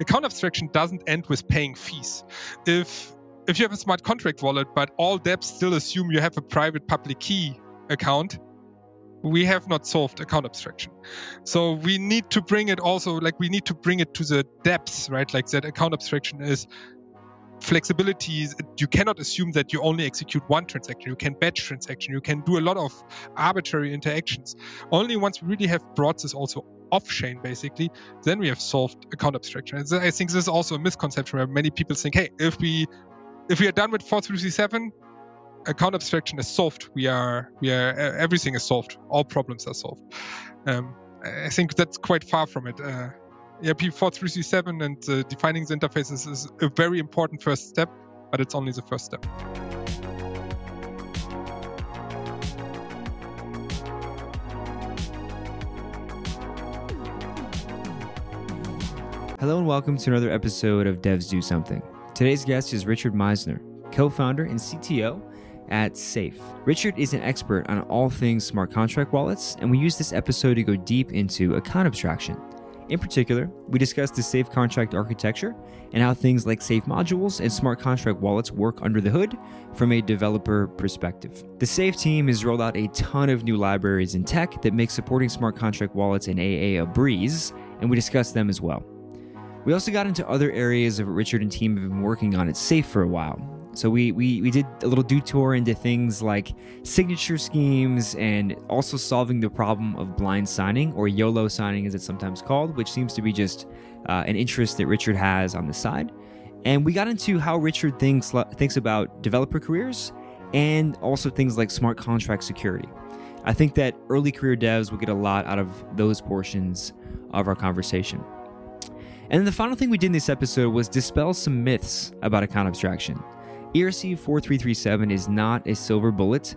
account abstraction doesn't end with paying fees. If if you have a smart contract wallet, but all dApps still assume you have a private public key account, we have not solved account abstraction. So we need to bring it also like we need to bring it to the dApps, right? Like that account abstraction is flexibility. You cannot assume that you only execute one transaction. You can batch transaction. You can do a lot of arbitrary interactions. Only once we really have brought this also off chain, basically, then we have solved account abstraction. And I think this is also a misconception where many people think, hey, if we if we are done with 4337, account abstraction is solved. We are we are everything is solved. All problems are solved. Um, I think that's quite far from it. Uh, ERC 4337 and uh, defining the interfaces is a very important first step, but it's only the first step. Hello and welcome to another episode of Devs Do Something. Today's guest is Richard Meissner, co founder and CTO at Safe. Richard is an expert on all things smart contract wallets, and we use this episode to go deep into account abstraction. In particular, we discuss the Safe contract architecture and how things like Safe modules and smart contract wallets work under the hood from a developer perspective. The Safe team has rolled out a ton of new libraries in tech that make supporting smart contract wallets and AA a breeze, and we discuss them as well. We also got into other areas of what Richard and team have been working on at Safe for a while, so we, we we did a little detour into things like signature schemes and also solving the problem of blind signing or YOLO signing as it's sometimes called, which seems to be just uh, an interest that Richard has on the side. And we got into how Richard thinks thinks about developer careers and also things like smart contract security. I think that early career devs will get a lot out of those portions of our conversation. And then the final thing we did in this episode was dispel some myths about account abstraction. ERC 4337 is not a silver bullet.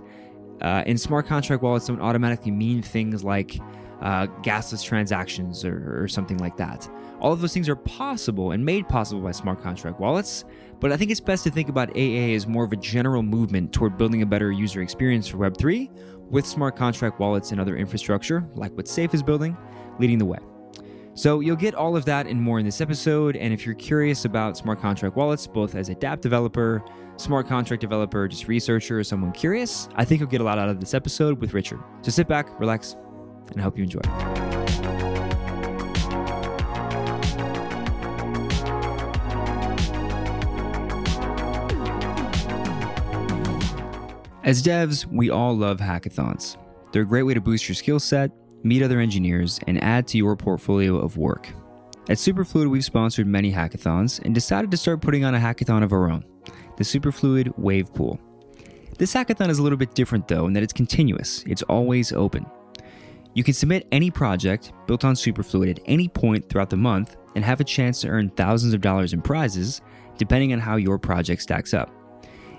Uh, and smart contract wallets don't automatically mean things like uh, gasless transactions or, or, something like that. All of those things are possible and made possible by smart contract wallets, but I think it's best to think about AA as more of a general movement toward building a better user experience for Web3 with smart contract wallets and other infrastructure, like what Safe is building, leading the way. So you'll get all of that and more in this episode. And if you're curious about smart contract wallets, both as a dApp developer, smart contract developer, just researcher, or someone curious, I think you'll get a lot out of this episode with Richard. So sit back, relax, and I hope you enjoy. As devs, we all love hackathons. They're a great way to boost your skill set meet other engineers, and add to your portfolio of work. At Superfluid, we've sponsored many hackathons and decided to start putting on a hackathon of our own, the Superfluid Wave Pool. This hackathon is a little bit different though in that it's continuous, it's always open. You can submit any project built on Superfluid at any point throughout the month and have a chance to earn thousands of dollars in prizes depending on how your project stacks up.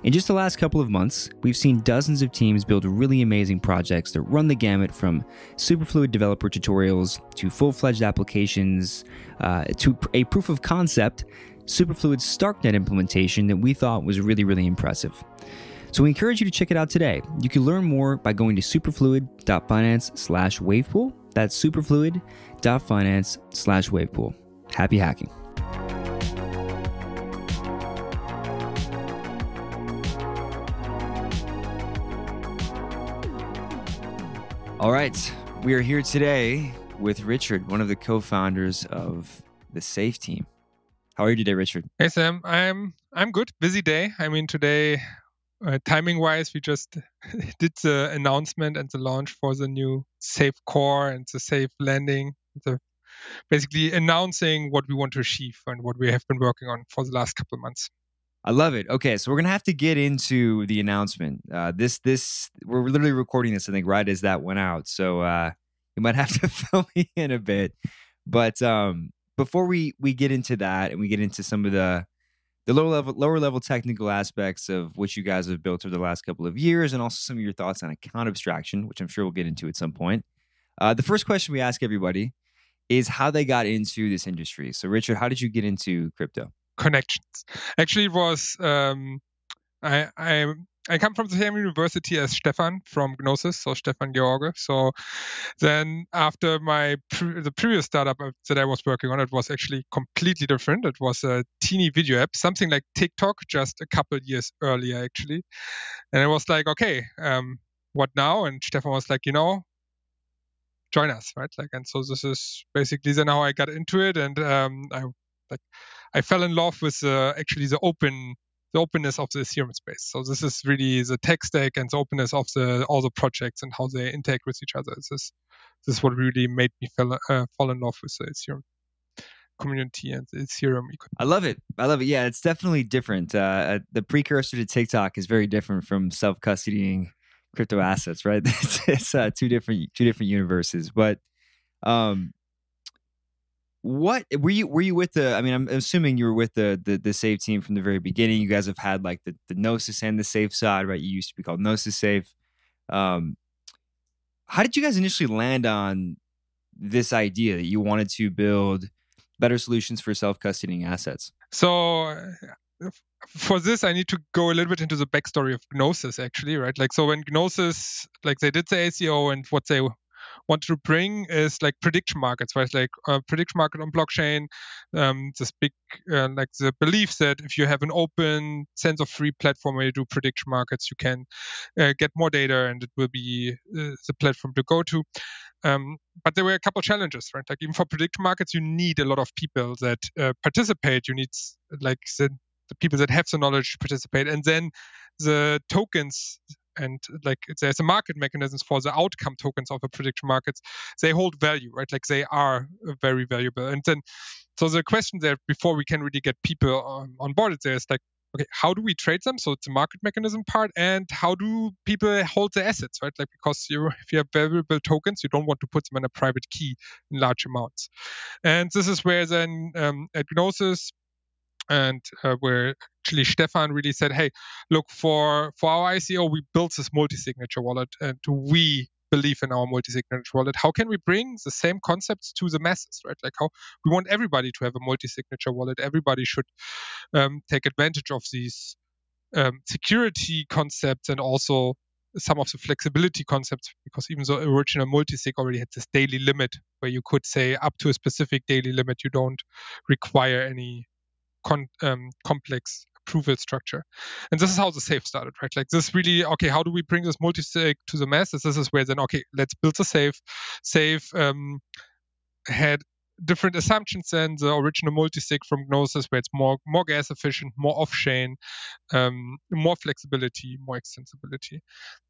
In just the last couple of months, we've seen dozens of teams build really amazing projects that run the gamut from superfluid developer tutorials to full fledged applications uh, to a proof of concept superfluid StarkNet implementation that we thought was really, really impressive. So we encourage you to check it out today. You can learn more by going to superfluid.finance slash wavepool. That's superfluid.finance slash wavepool. Happy hacking. All right. We are here today with Richard, one of the co founders of the Safe team. How are you today, Richard? Hey, Sam. I'm I'm good. Busy day. I mean, today, uh, timing wise, we just did the announcement and the launch for the new Safe Core and the Safe Landing. The basically announcing what we want to achieve and what we have been working on for the last couple of months. I love it. Okay, so we're gonna have to get into the announcement. Uh, this this we're literally recording this, I think, right as that went out. So uh, you might have to fill me in a bit. But um, before we we get into that and we get into some of the the lower level lower level technical aspects of what you guys have built over the last couple of years, and also some of your thoughts on account abstraction, which I'm sure we'll get into at some point. Uh, the first question we ask everybody is how they got into this industry. So, Richard, how did you get into crypto? Connections. Actually, was um, I, I I come from the same university as Stefan from Gnosis, so Stefan George. So then after my pre- the previous startup that I was working on, it was actually completely different. It was a teeny video app, something like TikTok, just a couple years earlier actually. And I was like, okay, um, what now? And Stefan was like, you know, join us, right? Like, and so this is basically then how I got into it, and um, I like I fell in love with uh, actually the open the openness of the Ethereum space. So this is really the tech stack and the openness of the all the projects and how they interact with each other. This is this is what really made me fall, uh, fall in love with the Ethereum community and the Ethereum ecosystem. I love it. I love it. Yeah, it's definitely different. Uh, uh the precursor to TikTok is very different from self custodying crypto assets, right? it's, it's uh, two different two different universes. But um, what were you were you with the i mean i'm assuming you were with the, the the safe team from the very beginning. You guys have had like the, the gnosis and the safe side right? You used to be called gnosis safe. Um how did you guys initially land on this idea that you wanted to build better solutions for self-custodying assets? So for this i need to go a little bit into the backstory of gnosis actually right? Like so when gnosis like they did the ICO and what they want to bring is like prediction markets, right? Like a uh, prediction market on blockchain, um, this big, uh, like the belief that if you have an open, sense of free platform where you do prediction markets, you can uh, get more data and it will be uh, the platform to go to. Um, but there were a couple challenges, right? Like even for prediction markets, you need a lot of people that uh, participate. You need like the, the people that have the knowledge to participate, and then the tokens and like there's a market mechanisms for the outcome tokens of the prediction markets. They hold value right? Like they are very valuable. And then so the question there before we can really get people on, on board there is like okay how do we trade them? So it's a market mechanism part and how do people hold the assets right? Like because you if you have valuable tokens you don't want to put them in a private key in large amounts. And this is where then um, at gnosis and uh, where actually Stefan really said, "Hey, look for for our ICO, we built this multi-signature wallet, and we believe in our multi-signature wallet. How can we bring the same concepts to the masses, right? Like how we want everybody to have a multi-signature wallet. Everybody should um, take advantage of these um, security concepts and also some of the flexibility concepts because even the original multisig already had this daily limit where you could say up to a specific daily limit you don't require any con- um, complex approval structure. And this is how the safe started, right? Like this really, okay, how do we bring this multi-sig to the masses? This is where then, okay, let's build a safe. Safe um, had different assumptions than the original multi-sig from Gnosis, where it's more more gas efficient, more off-chain, um, more flexibility, more extensibility.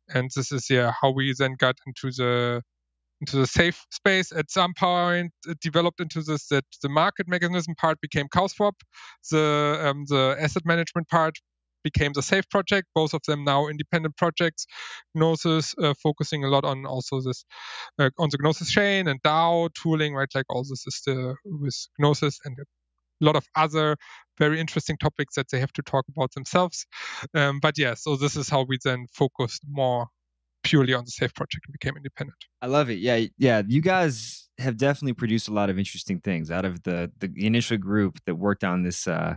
And this is yeah how we then got into the into the safe space. At some point, it developed into this that the market mechanism part became CowSwap, the um, the asset management part became the safe project. Both of them now independent projects. Gnosis uh, focusing a lot on also this uh, on the Gnosis chain and DAO tooling, right? Like all this is the with Gnosis and a lot of other very interesting topics that they have to talk about themselves. Um, but yeah, so this is how we then focused more purely on the Safe project and became independent. I love it. Yeah, yeah. You guys have definitely produced a lot of interesting things out of the the initial group that worked on this uh,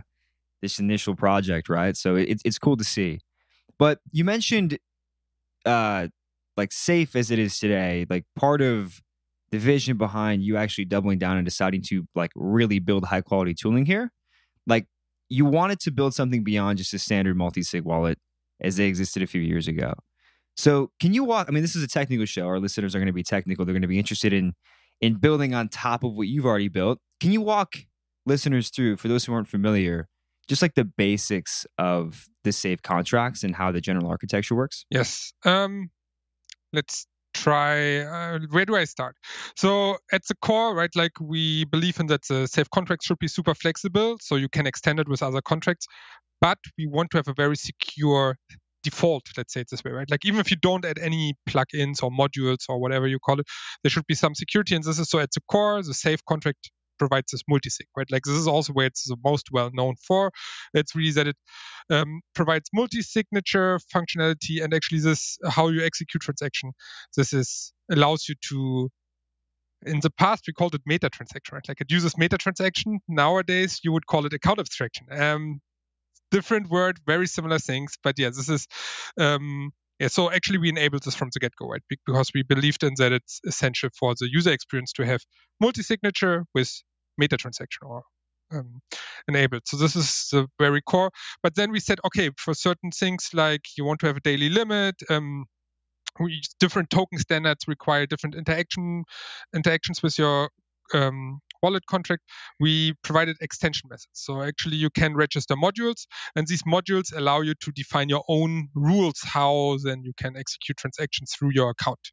this initial project, right? So it's it's cool to see. But you mentioned uh, like safe as it is today, like part of the vision behind you actually doubling down and deciding to like really build high quality tooling here. Like you wanted to build something beyond just a standard multi sig wallet as they existed a few years ago. So, can you walk? I mean, this is a technical show. Our listeners are going to be technical. They're going to be interested in in building on top of what you've already built. Can you walk listeners through, for those who aren't familiar, just like the basics of the safe contracts and how the general architecture works? Yes. Um, let's try uh, where do i start so at the core right like we believe in that the safe contracts should be super flexible so you can extend it with other contracts but we want to have a very secure default, let's say it this way, right? Like even if you don't add any plugins or modules or whatever you call it, there should be some security. And this is so at the core, the safe contract provides this multisig, right? Like this is also where it's the most well known for. It's really that it um, provides multi-signature functionality and actually this how you execute transaction. This is allows you to in the past we called it meta transaction, right? Like it uses meta transaction. Nowadays you would call it account abstraction. Um, different word, very similar things. But yeah, this is um, yeah. So actually, we enabled this from the get-go, right? Because we believed in that it's essential for the user experience to have multi-signature with meta transaction or um, enabled. So this is the very core. But then we said, okay, for certain things like you want to have a daily limit, um, different token standards require different interaction interactions with your um, wallet contract, we provided extension methods. So actually, you can register modules, and these modules allow you to define your own rules how then you can execute transactions through your account.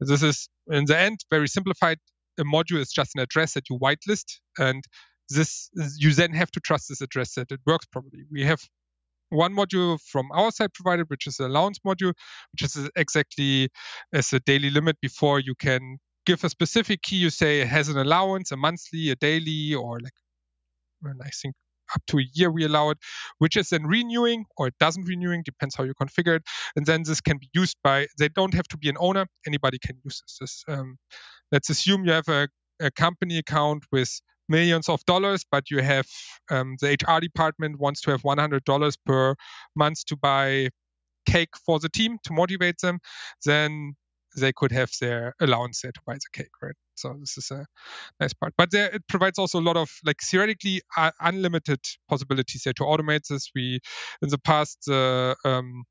This is, in the end, very simplified. A module is just an address that you whitelist, and this you then have to trust this address that it works properly. We have one module from our side provided, which is the allowance module, which is exactly as a daily limit before you can give a specific key. You say it has an allowance, a monthly, a daily, or like, I think up to a year we allow it, which is then renewing or it doesn't renewing, depends how you configure it. And then this can be used by, they don't have to be an owner, anybody can use this. this um, let's assume you have a, a company account with millions of dollars, but you have um, the HR department wants to have $100 per month to buy cake for the team to motivate them, then they could have their allowance there to buy the cake, right? So this is a nice part. But there, it provides also a lot of like theoretically uh, unlimited possibilities there to automate this. We in the past the um,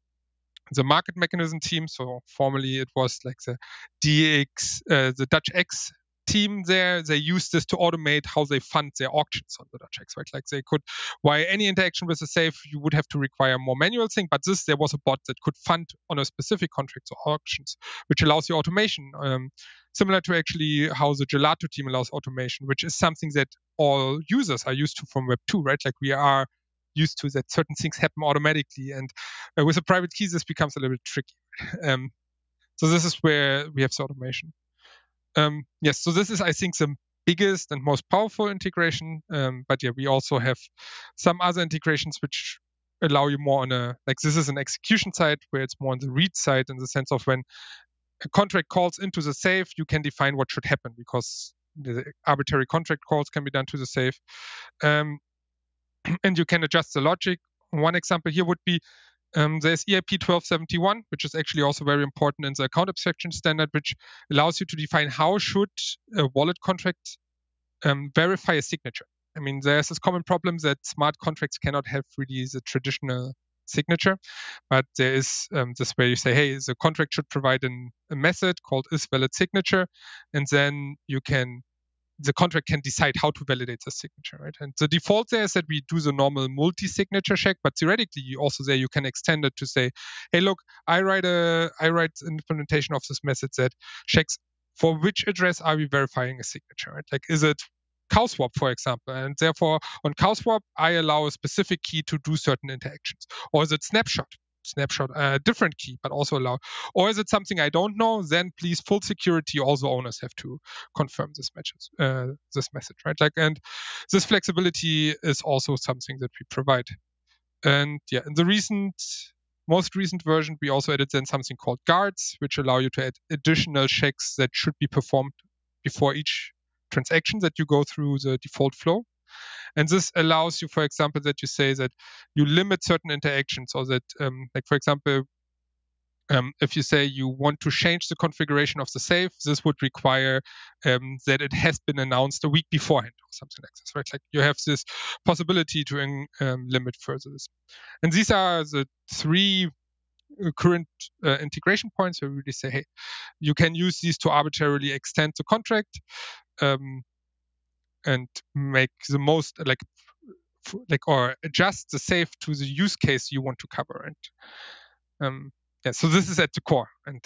the market mechanism team. So formerly it was like the DX, uh, the Dutch X team there, they use this to automate how they fund their auctions on the Dutch X, right? Like they could, why any interaction with a safe, you would have to require more manual thing, but this, there was a bot that could fund on a specific contract or auctions, which allows you automation. Um, similar to actually how the Gelato team allows automation, which is something that all users are used to from Web 2, right? Like we are used to that certain things happen automatically. And uh, with a private key, this becomes a little bit tricky. Um, so this is where we have the automation. Um, yes, so this is, I think, the biggest and most powerful integration. Um, but yeah, we also have some other integrations which allow you more on a like this is an execution side where it's more on the read side in the sense of when a contract calls into the safe, you can define what should happen because the arbitrary contract calls can be done to the safe. Um, and you can adjust the logic. One example here would be um, there's EIP 1271, which is actually also very important in the account abstraction standard, which allows you to define how should a wallet contract um, verify a signature. I mean, there's this common problem that smart contracts cannot have really the traditional signature, but there is um, this way you say, hey, the contract should provide an, a method called is valid signature, and then you can the contract can decide how to validate the signature, right? And the default there is that we do the normal multi-signature check, but theoretically, also there you can extend it to say, hey, look, I write a I write an implementation of this method that checks for which address are we verifying a signature, right? Like, is it CowSwap, for example, and therefore on CowSwap, I allow a specific key to do certain interactions, or is it snapshot? Snapshot a different key, but also allow. Or is it something I don't know? Then please, full security. Also, owners have to confirm this message. Uh, this message, right? Like, and this flexibility is also something that we provide. And yeah, in the recent, most recent version, we also added then something called guards, which allow you to add additional checks that should be performed before each transaction that you go through the default flow. And this allows you, for example, that you say that you limit certain interactions, or that, um, like for example, um, if you say you want to change the configuration of the safe, this would require um, that it has been announced a week beforehand or something like this, right? Like you have this possibility to in, um, limit further this. And these are the three uh, current uh, integration points where we really say, hey, you can use these to arbitrarily extend the contract. Um, and make the most like like or adjust the safe to the use case you want to cover and um, yeah so this is at the core and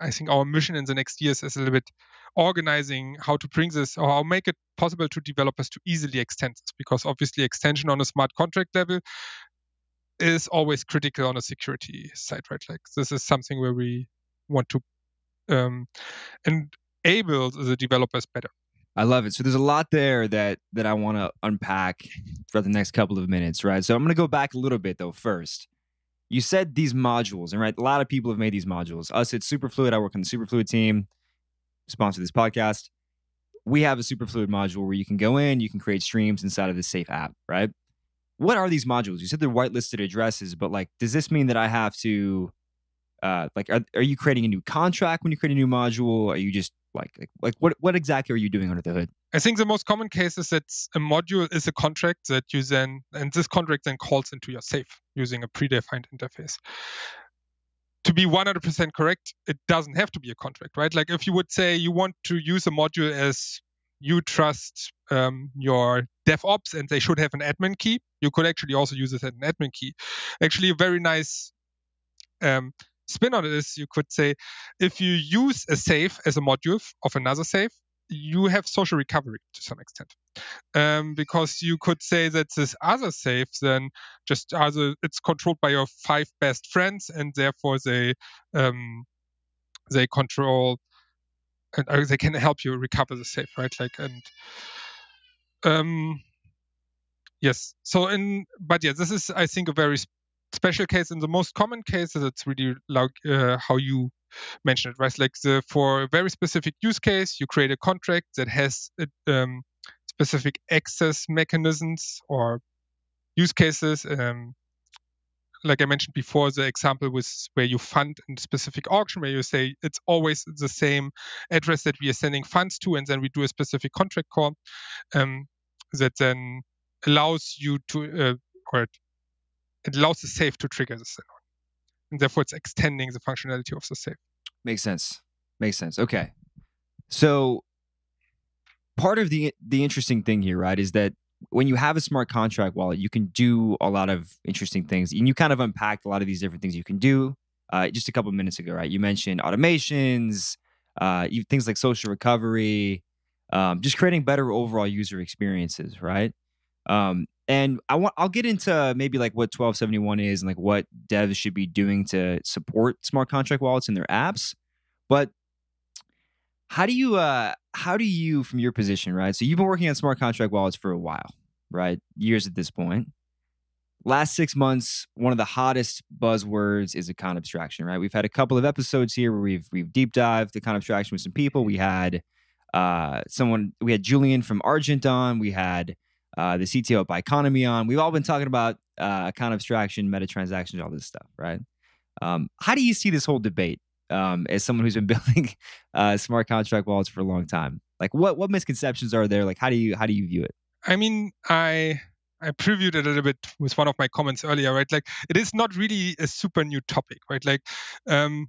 i think our mission in the next years is a little bit organizing how to bring this or how make it possible to developers to easily extend this because obviously extension on a smart contract level is always critical on a security side right? Like this is something where we want to um, enable the developers better I love it. So there's a lot there that that I want to unpack for the next couple of minutes, right? So I'm going to go back a little bit though first. You said these modules, and right, a lot of people have made these modules. Us at Superfluid, I work on the Superfluid team, sponsor this podcast. We have a Superfluid module where you can go in, you can create streams inside of the Safe app, right? what are these modules? You said they're whitelisted addresses, but like, does this mean that I have to, uh, like, are, are you creating a new contract when you create a new module? Are you just like, like, what, what exactly are you doing under the hood? I think the most common case is that a module is a contract that you then, and this contract then calls into your safe using a predefined interface. To be 100% correct, it doesn't have to be a contract, right? Like if you would say you want to use a module as you trust um, your DevOps and they should have an admin key, you could actually also use it as an admin key. Actually, a very nice um, spin on it is you could say if you use a safe as a module of another safe, you have social recovery to some extent. Um, because you could say that this other safe then just other it's controlled by your five best friends and therefore they um, they control and uh, they can help you recover the safe right like and um yes so in but yeah this is i think a very special case in the most common cases it's really like uh, how you mentioned it right? Like the for a very specific use case you create a contract that has um, specific access mechanisms or use cases um, like I mentioned before, the example was where you fund a specific auction, where you say it's always the same address that we are sending funds to, and then we do a specific contract call um, that then allows you to, uh, or it allows the safe to trigger the send and therefore it's extending the functionality of the safe. Makes sense. Makes sense. Okay, so part of the the interesting thing here, right, is that when you have a smart contract wallet, you can do a lot of interesting things. And you kind of unpacked a lot of these different things you can do uh, just a couple minutes ago, right? You mentioned automations, uh, things like social recovery, um, just creating better overall user experiences, right? Um, and I want I'll get into maybe like what 1271 is and like what devs should be doing to support smart contract wallets in their apps. But how do you uh how do you from your position, right? So you've been working on smart contract wallets for a while, right? Years at this point. Last six months, one of the hottest buzzwords is account abstraction, right? We've had a couple of episodes here where we've we've deep dived account abstraction with some people. We had uh, someone, we had Julian from Argent on, we had uh, the CTO at Biconomy on. We've all been talking about uh, account abstraction, meta transactions, all this stuff, right? Um, how do you see this whole debate um, as someone who's been building uh, smart contract wallets for a long time? Like, what what misconceptions are there? Like, how do you how do you view it? I mean, I I previewed it a little bit with one of my comments earlier, right? Like, it is not really a super new topic, right? Like, um,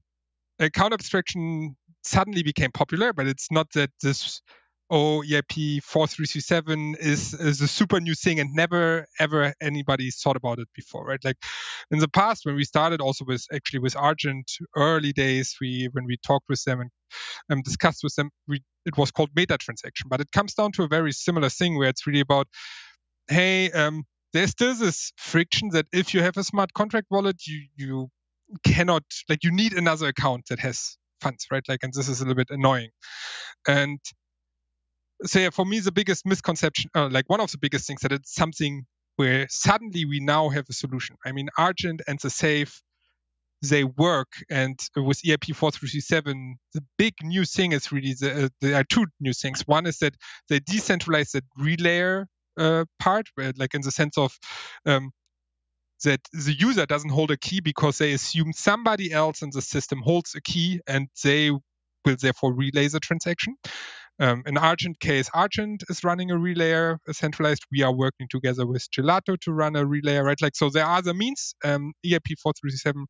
account abstraction suddenly became popular, but it's not that this oh EIP 4337 is is a super new thing and never ever anybody thought about it before right? Like in the past when we started also with actually with argent early days we when we talked with them and discussed with them we it was called meta transaction but it comes down to a very similar thing where it's really about hey um, there's still this friction that if you have a smart contract wallet you you cannot like you need another account that has funds right? Like and this is a little bit annoying. And so yeah, for me, the biggest misconception, uh, like one of the biggest things, that it's something where suddenly we now have a solution. I mean, Argent and the Safe, they work, and with EIP 4337, the big new thing is really the, uh, there are two new things. One is that they decentralize the relayer uh, part, where, like in the sense of um, that the user doesn't hold a key because they assume somebody else in the system holds a key and they will therefore relay the transaction. Um, in Argent case, Argent is running a relayer centralized. We are working together with Gelato to run a relayer, right? Like, so there are the means. Um, EIP 437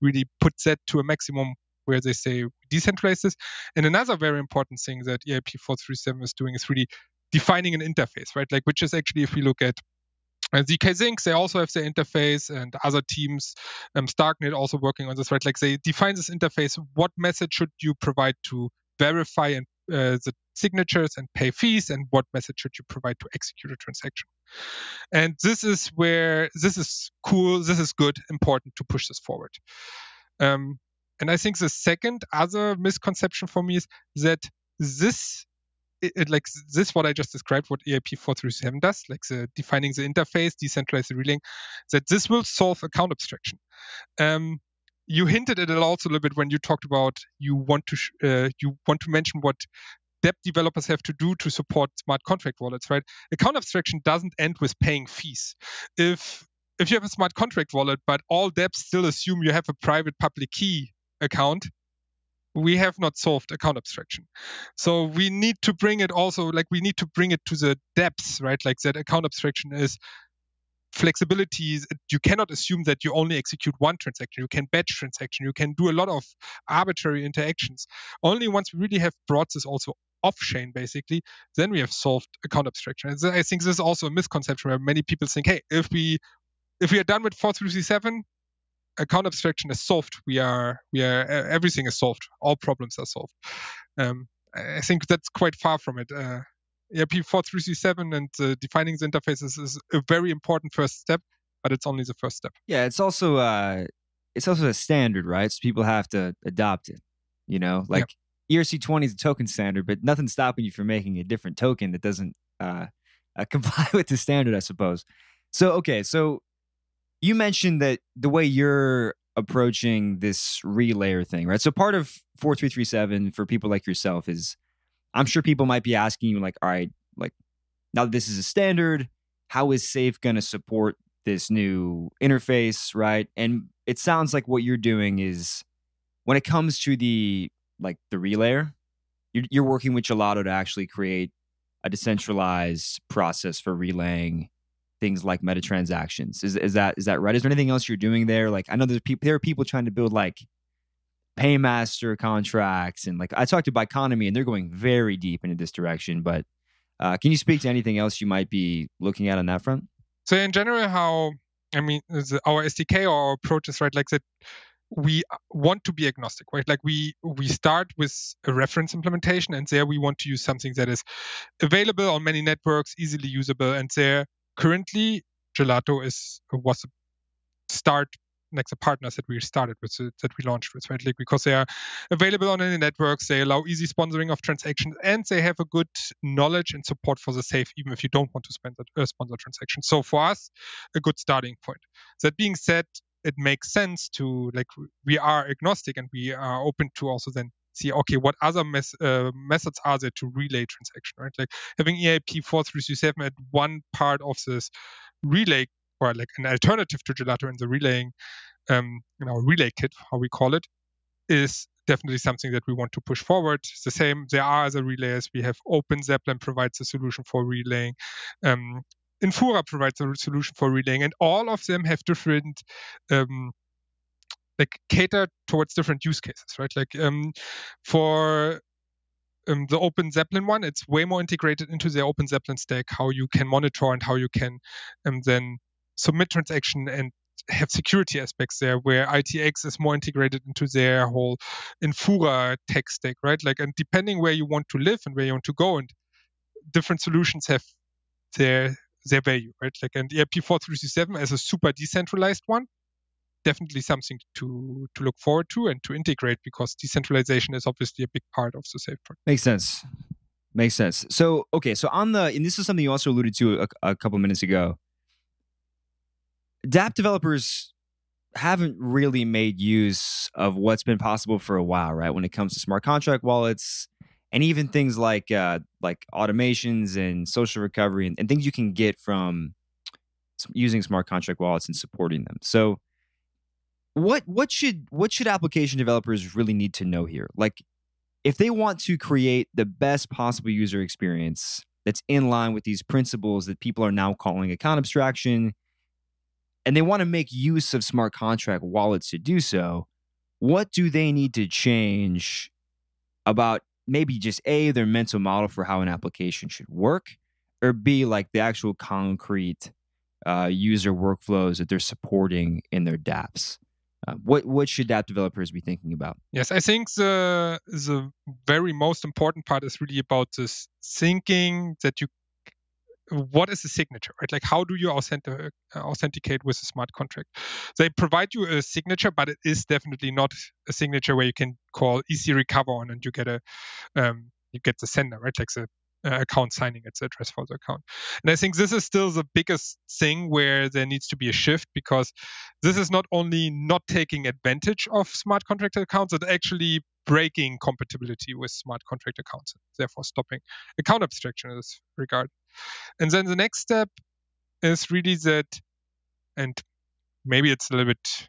really puts that to a maximum where they say decentralize this. And another very important thing that EIP 437 is doing is really defining an interface, right? Like, which is actually, if we look at uh, ZK Sync, they also have their interface, and other teams, um, Starknet also working on this, right? Like they define this interface. What method should you provide to verify and uh, the signatures and pay fees and what method should you provide to execute a transaction. And this is where this is cool this is good important to push this forward. Um, and i think the second other misconception for me is that this it, it, like this what i just described what eip 437 does like the defining the interface decentralized relaying that this will solve account abstraction. Um, you hinted at it also a little bit when you talked about you want to sh- uh, you want to mention what dApp developers have to do to support smart contract wallets, right? Account abstraction doesn't end with paying fees. If if you have a smart contract wallet, but all dApps still assume you have a private public key account, we have not solved account abstraction. So we need to bring it also like we need to bring it to the dApps, right? Like that account abstraction is flexibilities. You cannot assume that you only execute one transaction. You can batch transaction. You can do a lot of arbitrary interactions. Only once we really have brought this also off chain, basically, then we have solved account abstraction. And I think this is also a misconception where many people think, hey, if we if we are done with 4337, account abstraction is solved. We are we are everything is solved. All problems are solved. Um, I think that's quite far from it. Uh, ERC4337 and uh, defining the interfaces is a very important first step, but it's only the first step. Yeah, it's also uh, it's also a standard, right? So people have to adopt it. You know, like ERC20 is a token standard, but nothing's stopping you from making a different token that doesn't uh, uh, comply with the standard, I suppose. So okay, so you mentioned that the way you're approaching this relayer thing, right? So part of 4337 for people like yourself is I'm sure people might be asking you, like, all right, like now that this is a standard, how is Safe going to support this new interface, right? And it sounds like what you're doing is when it comes to the like the relayer, you're, you're working with Gelato to actually create a decentralized process for relaying things like meta transactions. Is is that is that right? Is there anything else you're doing there? Like I know there's people there are people trying to build like paymaster contracts and like I talked to Biconomy and they're going very deep into this direction. But uh, can you speak to anything else you might be looking at on that front? So in general, how I mean our SDK or our approach is right like that we want to be agnostic right like we we start with a reference implementation and there we want to use something that is available on many networks easily usable and there currently gelato is was a start the partners that we started with that we launched with right? Like because they are available on any networks they allow easy sponsoring of transactions and they have a good knowledge and support for the safe even if you don't want to spend a, uh, sponsor transaction so for us a good starting point. That being said it makes sense to like we are agnostic and we are open to also then see okay what other mes- uh, methods are there to relay transaction right? Like having eip 4337 at one part of this relay or like an alternative to gelato in the relaying um, you know relay kit how we call it is definitely something that we want to push forward. the same, there are other relays We have Open Zeppelin provides a solution for relaying. Um, Infura provides a solution for relaying, and all of them have different um, like cater towards different use cases, right? Like um, for um, the Open Zeppelin one, it's way more integrated into the Open Zeppelin stack, how you can monitor and how you can um, then submit transaction and have security aspects there where ITX is more integrated into their whole Infura tech stack, right? Like, and depending where you want to live and where you want to go, and different solutions have their their value, right? Like, and ERC4337 as a super decentralized one, definitely something to to look forward to and to integrate because decentralization is obviously a big part of the safe project. Makes sense. Makes sense. So, okay, so on the, and this is something you also alluded to a, a couple minutes ago. DApp developers haven't really made use of what's been possible for a while, right? When it comes to smart contract wallets, and even things like uh, like automations and social recovery and, and things you can get from using smart contract wallets and supporting them. So what what should what should application developers really need to know here? Like if they want to create the best possible user experience that's in line with these principles that people are now calling account abstraction and they want to make use of smart contract wallets to do so, what do they need to change about maybe just A, their mental model for how an application should work, or B, like the actual concrete uh, user workflows that they're supporting in their dApps? Uh, what what should app developers be thinking about? Yes, I think the the very most important part is really about this thinking that you what is the signature, right? Like, how do you authentic, uh, authenticate with a smart contract? They provide you a signature, but it is definitely not a signature where you can call ecrecover on and you get a um, you get the sender, right? Like the uh, account signing its address for the account. And I think this is still the biggest thing where there needs to be a shift because this is not only not taking advantage of smart contract accounts, it's actually breaking compatibility with smart contract accounts, therefore stopping account abstraction in this regard. And then the next step is really that, and maybe it's a little bit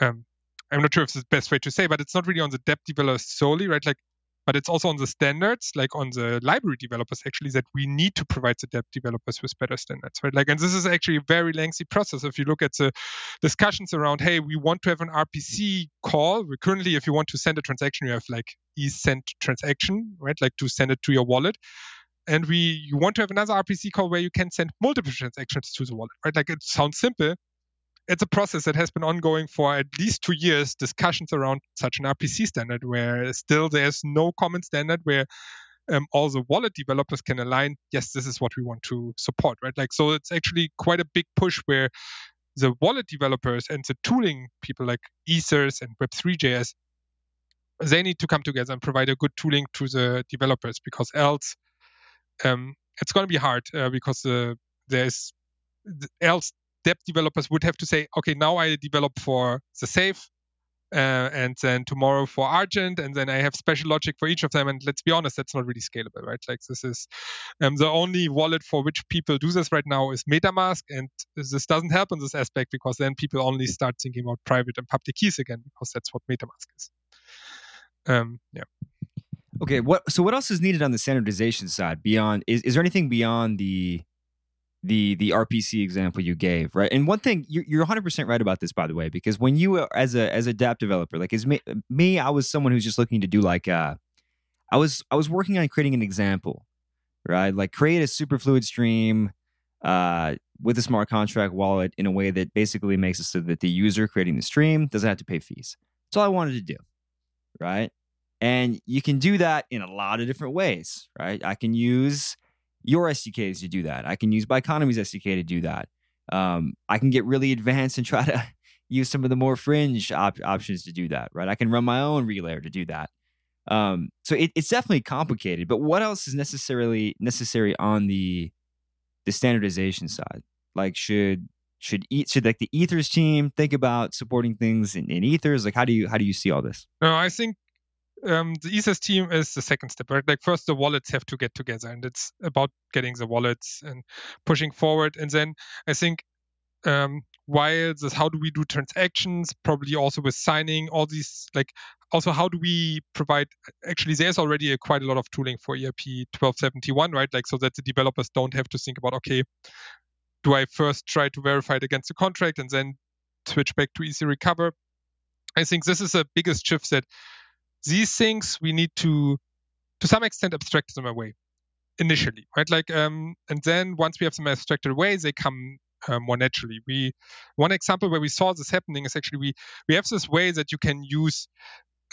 um, I'm not sure if it's the best way to say, but it's not really on the dApp developers solely, right? Like but it's also on the standards, like on the library developers, actually, that we need to provide the dev developers with better standards, right? Like, and this is actually a very lengthy process. If you look at the discussions around, hey, we want to have an RPC call. We currently, if you want to send a transaction, you have like e-send transaction, right? Like to send it to your wallet. And we, you want to have another RPC call where you can send multiple transactions to the wallet, right? Like it sounds simple, it's a process that has been ongoing for at least two years discussions around such an rpc standard where still there's no common standard where um, all the wallet developers can align yes this is what we want to support right? Like so it's actually quite a big push where the wallet developers and the tooling people like ethers and web3js they need to come together and provide a good tooling to the developers because else um, it's going to be hard uh, because uh, there's else dApp developers would have to say, okay, now I develop for the safe, uh, and then tomorrow for Argent, and then I have special logic for each of them. And let's be honest, that's not really scalable, right? Like this is um, the only wallet for which people do this right now is MetaMask, and this doesn't help in this aspect because then people only start thinking about private and public keys again because that's what MetaMask is. Um, yeah. Okay. What? So what else is needed on the standardization side beyond? Is is there anything beyond the the the RPC example you gave, right? And one thing you're, you're 100% right about this, by the way, because when you as a as a DApp developer, like as me, me, I was someone who's just looking to do like uh, I was I was working on creating an example, right? Like create a super fluid stream uh, with a smart contract wallet in a way that basically makes it so that the user creating the stream doesn't have to pay fees. That's all I wanted to do, right? And you can do that in a lot of different ways, right? I can use your SDKs to do that. I can use Biconomy's SDK to do that. Um, I can get really advanced and try to use some of the more fringe op- options to do that, right? I can run my own relayer to do that. Um, so it, it's definitely complicated. But what else is necessarily necessary on the the standardization side? Like should should eat should like the ethers team think about supporting things in, in ethers? Like how do you how do you see all this? No, I think um, the ethers team is the second step, right? Like first the wallets have to get together, and it's about getting the wallets and pushing forward. And then I think um, while this, how do we do transactions? Probably also with signing all these, like also how do we provide? Actually, there's already a, quite a lot of tooling for ERP 1271, right? Like so that the developers don't have to think about okay, do I first try to verify it against the contract and then switch back to ecrecover? I think this is the biggest shift that these things we need to to some extent abstract them away initially right? Like um and then once we have them abstracted away they come uh, more naturally. We one example where we saw this happening is actually we we have this way that you can use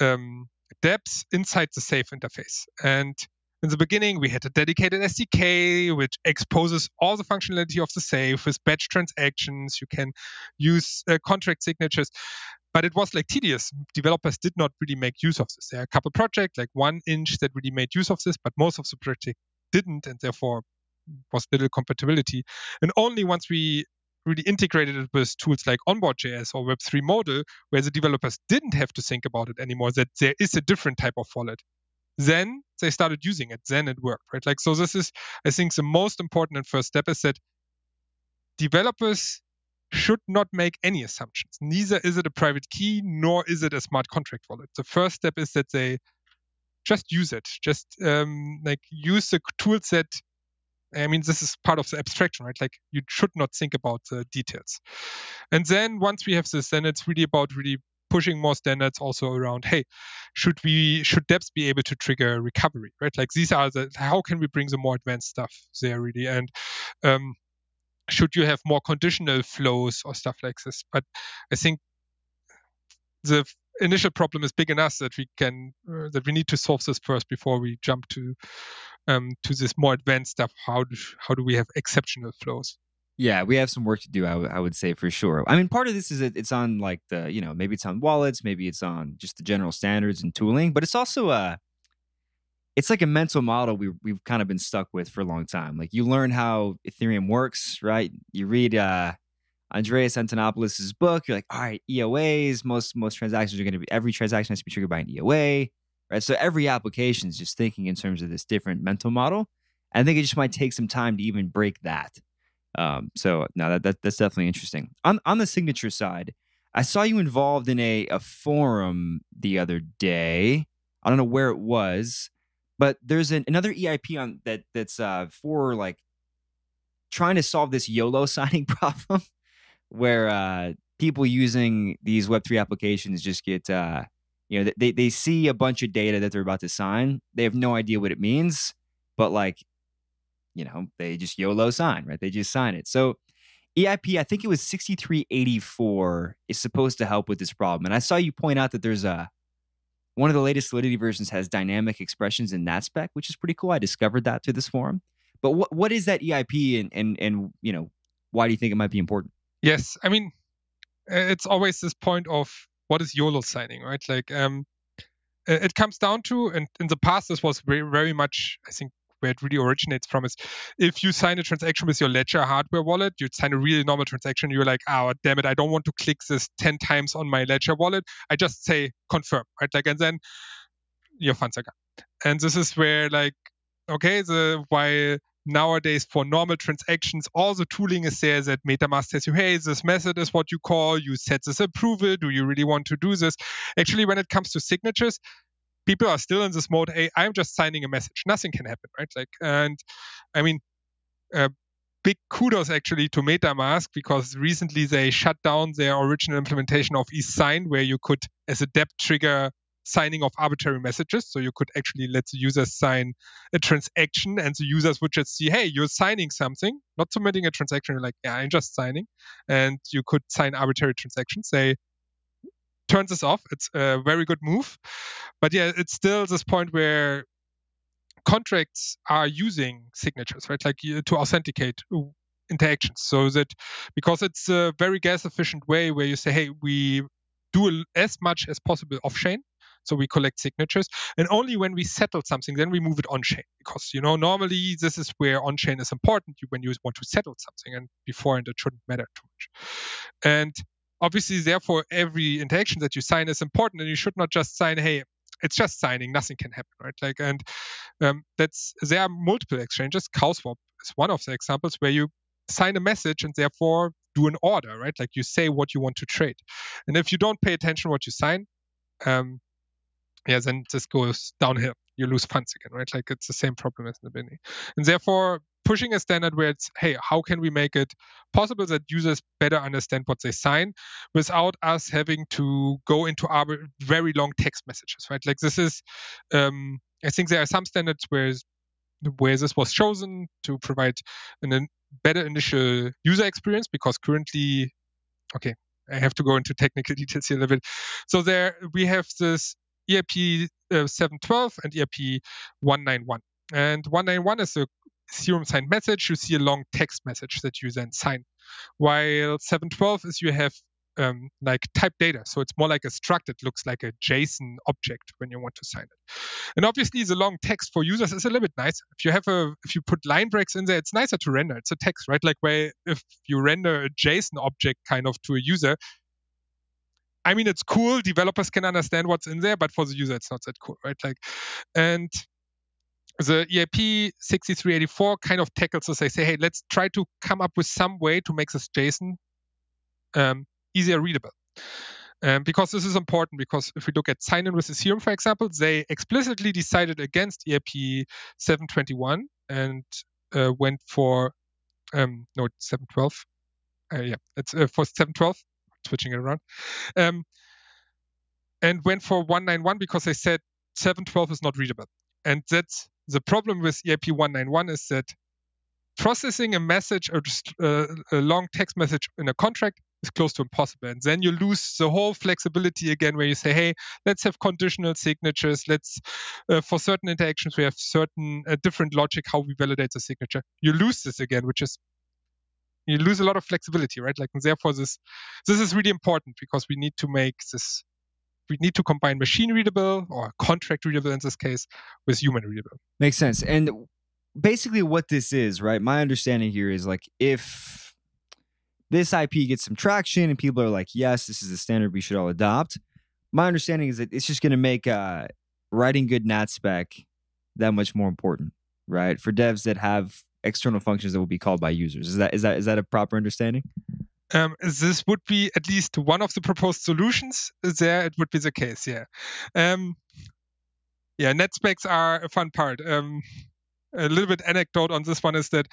um dApps inside the safe interface. And in the beginning we had a dedicated sdk which exposes all the functionality of the safe with batch transactions. You can use uh, contract signatures but it was like tedious. Developers did not really make use of this. There are a couple projects, like one inch, that really made use of this, but most of the project didn't, and therefore was little compatibility. And only once we really integrated it with tools like Onboard.js or Web3Modal, where the developers didn't have to think about it anymore, that there is a different type of wallet. Then they started using it. Then it worked, right? Like, so this is, I think, the most important and first step is that developers should not make any assumptions. Neither is it a private key, nor is it a smart contract wallet. The first step is that they just use it, just um, like use the tool set. I mean, this is part of the abstraction, right? Like you should not think about the details. And then once we have this, then it's really about really pushing more standards also around hey should we should dapps be able to trigger recovery right like these are the how can we bring the more advanced stuff there really and um, should you have more conditional flows or stuff like this? But i think the initial problem is big enough that we can uh, that we need to solve this first before we jump to um, to this more advanced stuff. How do, how do we have exceptional flows? Yeah we have some work to do I, w- I would say for sure. I mean part of this is it's on like the you know maybe it's on wallets maybe it's on just the general standards and tooling but it's also uh it's like a mental model we we've kind of been stuck with for a long time. Like you learn how Ethereum works, right? You read uh Andreas Antonopoulos' book, you're like, all right, EOAs, most most transactions are going to be every transaction has to be triggered by an EOA, right? So every application is just thinking in terms of this different mental model. I think it just might take some time to even break that. Um, so no, that, that that's definitely interesting. On on the signature side, I saw you involved in a a forum the other day. I don't know where it was, but there's an, another EIP on that that's uh, for like trying to solve this YOLO signing problem where uh, people using these Web3 applications just get, uh, you know, they, they see a bunch of data that they're about to sign. They have no idea what it means, but like, you know, they just YOLO sign, right? They just sign it. So EIP, I think it was 6384 is supposed to help with this problem. And I saw you point out that there's a, one of the latest Solidity versions has dynamic expressions in that spec, which is pretty cool. I discovered that through this forum. But what what is that EIP and and and you know why do you think it might be important? Yes, I mean, it's always this point of what is YOLO signing, right? Like, um, it comes down to, and in the past, this was very, very much, I think, where it really originates from is if you sign a transaction with your Ledger hardware wallet, you sign a really normal transaction, you're like, oh, damn it, I don't want to click this 10 times on my Ledger wallet. I just say confirm, right? Like, and then your funds are gone. And this is where, like, okay, the why nowadays for normal transactions, all the tooling is there that MetaMask tells you, hey, this method is what you call, you set this approval, do you really want to do this? Actually, when it comes to signatures, people are still in this mode, hey, I'm just signing a message. Nothing can happen, right? Like, and I mean, uh, big kudos actually to MetaMask because recently they shut down their original implementation of eth_sign, where you could, as a dApp trigger, signing of arbitrary messages. So you could actually let the users sign a transaction and the users would just see, hey, you're signing something, not submitting a transaction. You're like, yeah, I'm just signing. And you could sign arbitrary transactions. They turn this off. It's a very good move. But yeah, it's still this point where contracts are using signatures, right? Like uh, to authenticate uh, interactions. So that because it's a very gas efficient way where you say, hey, we do as much as possible off chain so we collect signatures, and only when we settle something, then we move it on chain. Because you know normally this is where on chain is important when you want to settle something, and beforehand it shouldn't matter too much. And obviously, therefore, every interaction that you sign is important, and you should not just sign, hey, it's just signing, nothing can happen, right? Like, and um, that's there are multiple exchanges. CowSwap is one of the examples where you sign a message and therefore do an order, right? Like you say what you want to trade, and if you don't pay attention what you sign, um, yeah, then this goes downhill. You lose funds again, right? Like it's the same problem as in the beginning. And therefore, pushing a standard where it's, hey, how can we make it possible that users better understand what they sign without us having to go into our very long text messages, right? Like this is, um, I think there are some standards where where this was chosen to provide an, a better initial user experience because currently, okay, I have to go into technical details here a little bit. So there we have this EIP uh, 712 and EIP 191. And 191 is a Ethereum signed message. You see a long text message that you then sign. While 712 is you have um, like type data. So it's more like a struct. It looks like a JSON object when you want to sign it. And obviously, the long text for users is a little bit nicer. If you have a, if you put line breaks in there, it's nicer to render. It's a text, right? Like where if you render a JSON object kind of to a user, I mean, it's cool. Developers can understand what's in there, but for the user, it's not that cool, right? Like, and the EIP 6384 kind of tackles this. They say, hey, let's try to come up with some way to make this JSON um, easier readable. Um, because this is important, because if we look at sign in with Ethereum, for example, they explicitly decided against EIP 721 and uh, went for, um, no, 712. Uh, yeah, it's uh, for 712 switching it around. Um, and went for 191 because they said 712 is not readable. And that's the problem with EIP 191 is that processing a message or just uh, a long text message in a contract is close to impossible. And then you lose the whole flexibility again, where you say, hey, let's have conditional signatures. Let's, uh, for certain interactions, we have certain uh, different logic how we validate the signature. You lose this again, which is you lose a lot of flexibility, right? Like, and therefore, this this is really important because we need to make this we need to combine machine readable or contract readable in this case with human readable. Makes sense. And basically, what this is, right? My understanding here is like if this EIP gets some traction and people are like, yes, this is the standard we should all adopt. My understanding is that it's just going to make uh, writing good NatSpec that much more important, right? For devs that have external functions that will be called by users. Is that is that is that a proper understanding? Um, this would be at least one of the proposed solutions. There, it would be the case. Yeah, um, yeah. NatSpecs are a fun part. Um, a little bit anecdote on this one is that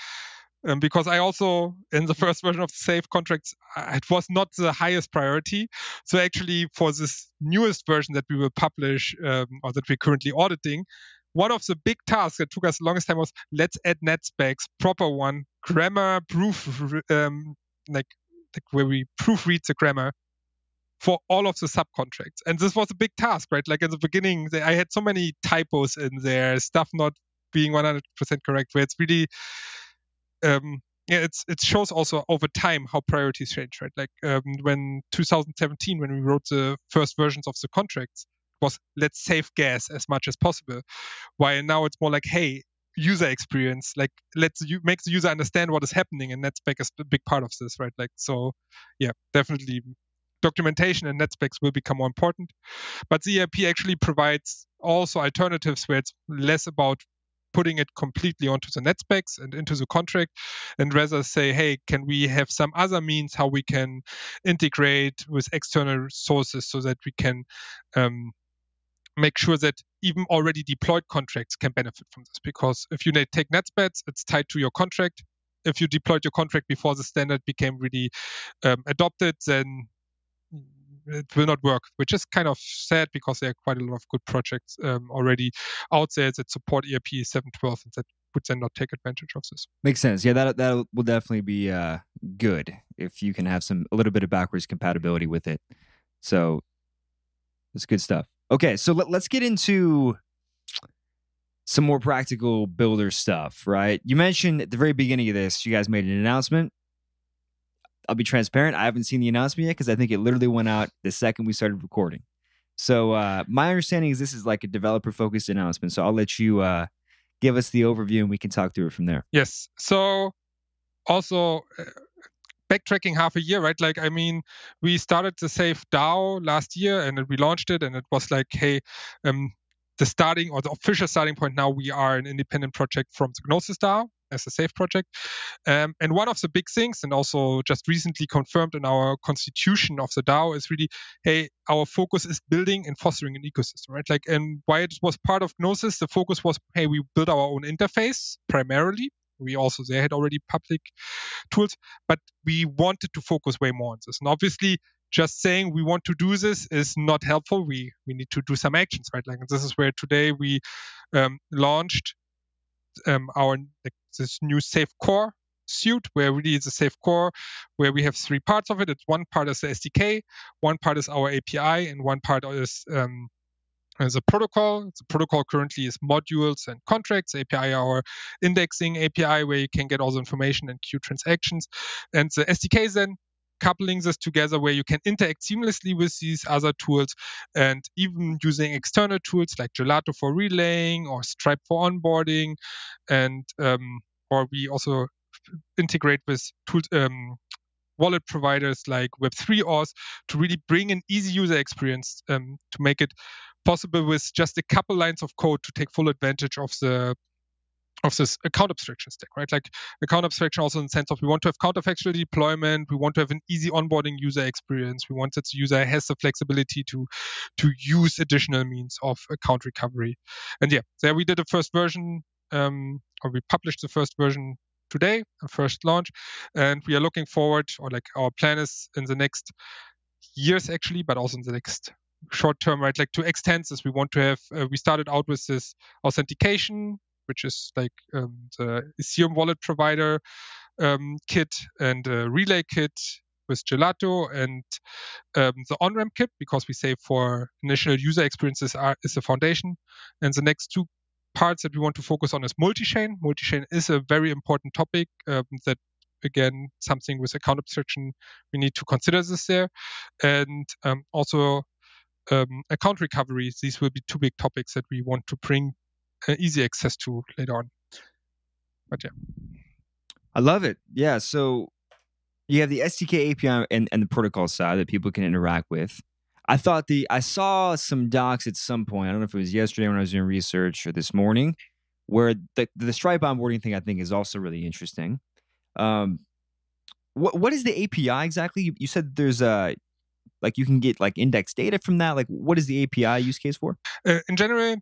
um, because I also in the first version of the safe contracts it was not the highest priority. So actually for this newest version that we will publish um, or that we're currently auditing, one of the big tasks that took us the longest time was let's add NatSpecs, proper one, grammar, proof, um, like where we proofread the grammar for all of the subcontracts. And this was a big task, right? Like in the beginning, I had so many typos in there, stuff not being 100% correct, where it's really, um, yeah, it's it shows also over time how priorities change, right? Like um, when 2017, when we wrote the first versions of the contracts, was let's save gas as much as possible. While now it's more like, hey, user experience, like let's you make the user understand what is happening, and NatSpec is a big part of this, right? Like so, yeah, definitely documentation and NatSpecs will become more important. But the EIP actually provides also alternatives where it's less about putting it completely onto the NatSpecs and into the contract and rather say hey can we have some other means how we can integrate with external sources so that we can um, make sure that even already deployed contracts can benefit from this. Because if you take NatSpecs, it's tied to your contract. If you deployed your contract before the standard became really um, adopted, then it will not work, which is kind of sad because there are quite a lot of good projects um, already out there that support EIP 712 and that would then not take advantage of this. Makes sense. Yeah, that that will definitely be uh, good if you can have some a little bit of backwards compatibility with it. So it's good stuff. Okay, so let, let's get into some more practical builder stuff, right? You mentioned at the very beginning of this, you guys made an announcement. I'll be transparent. I haven't seen the announcement yet because I think it literally went out the second we started recording. So uh, my understanding is this is like a developer focused announcement. So I'll let you uh, give us the overview and we can talk through it from there. Yes. So also uh, backtracking half a year, right? Like, I mean, we started the Safe DAO last year and we launched it, and it was like, hey, um, the starting or the official starting point now we are an independent project from the Gnosis DAO as a safe project. Um, and one of the big things, and also just recently confirmed in our constitution of the DAO, is really, hey, our focus is building and fostering an ecosystem, right? Like, and why it was part of Gnosis, the focus was, hey, we build our own interface primarily, we also they had already public tools, but we wanted to focus way more on this. And obviously, just saying we want to do this is not helpful. We we need to do some actions, right? Like this is where today we um, launched um, our like, this new Safe Core suite, where really it's a Safe Core, where we have three parts of it. It's one part is the SDK, one part is our API, and one part is um, the protocol. The protocol currently is modules and contracts. API our indexing API where you can get all the information and queue transactions. And the SDK then coupling this together where you can interact seamlessly with these other tools and even using external tools like Gelato for relaying or Stripe for onboarding and um, or we also integrate with tools um, wallet providers like Web3Auth to really bring an easy user experience um, to make it possible with just a couple lines of code to take full advantage of the of this account abstraction stack, right? Like account abstraction also in the sense of we want to have counterfactual deployment, we want to have an easy onboarding user experience, we want that the user has the flexibility to to use additional means of account recovery. And yeah, there we did a first version, um, or we published the first version today, a first launch, and we are looking forward, or like our plan is in the next years actually, but also in the next short term, right? Like to extend this, we want to have. Uh, we started out with this authentication, which is like um, the Ethereum wallet provider um, kit and relay kit with Gelato and um, the on-ramp kit because we say for initial user experiences are, is the foundation. And the next two parts that we want to focus on is multi-chain. Multi-chain is a very important topic um, that again something with account abstraction we need to consider this there and um, also um, account recovery. These will be two big topics that we want to bring uh, easy access to later on. But yeah. I love it. Yeah. So you have the SDK API and, and the protocol side that people can interact with. I thought the I saw some docs at some point. I don't know if it was yesterday when I was doing research or this morning, where the the Stripe onboarding thing I think is also really interesting. Um, what what is the API exactly? You, you said there's a like you can get like index data from that. Like, what is the API use case for? Uh, in general,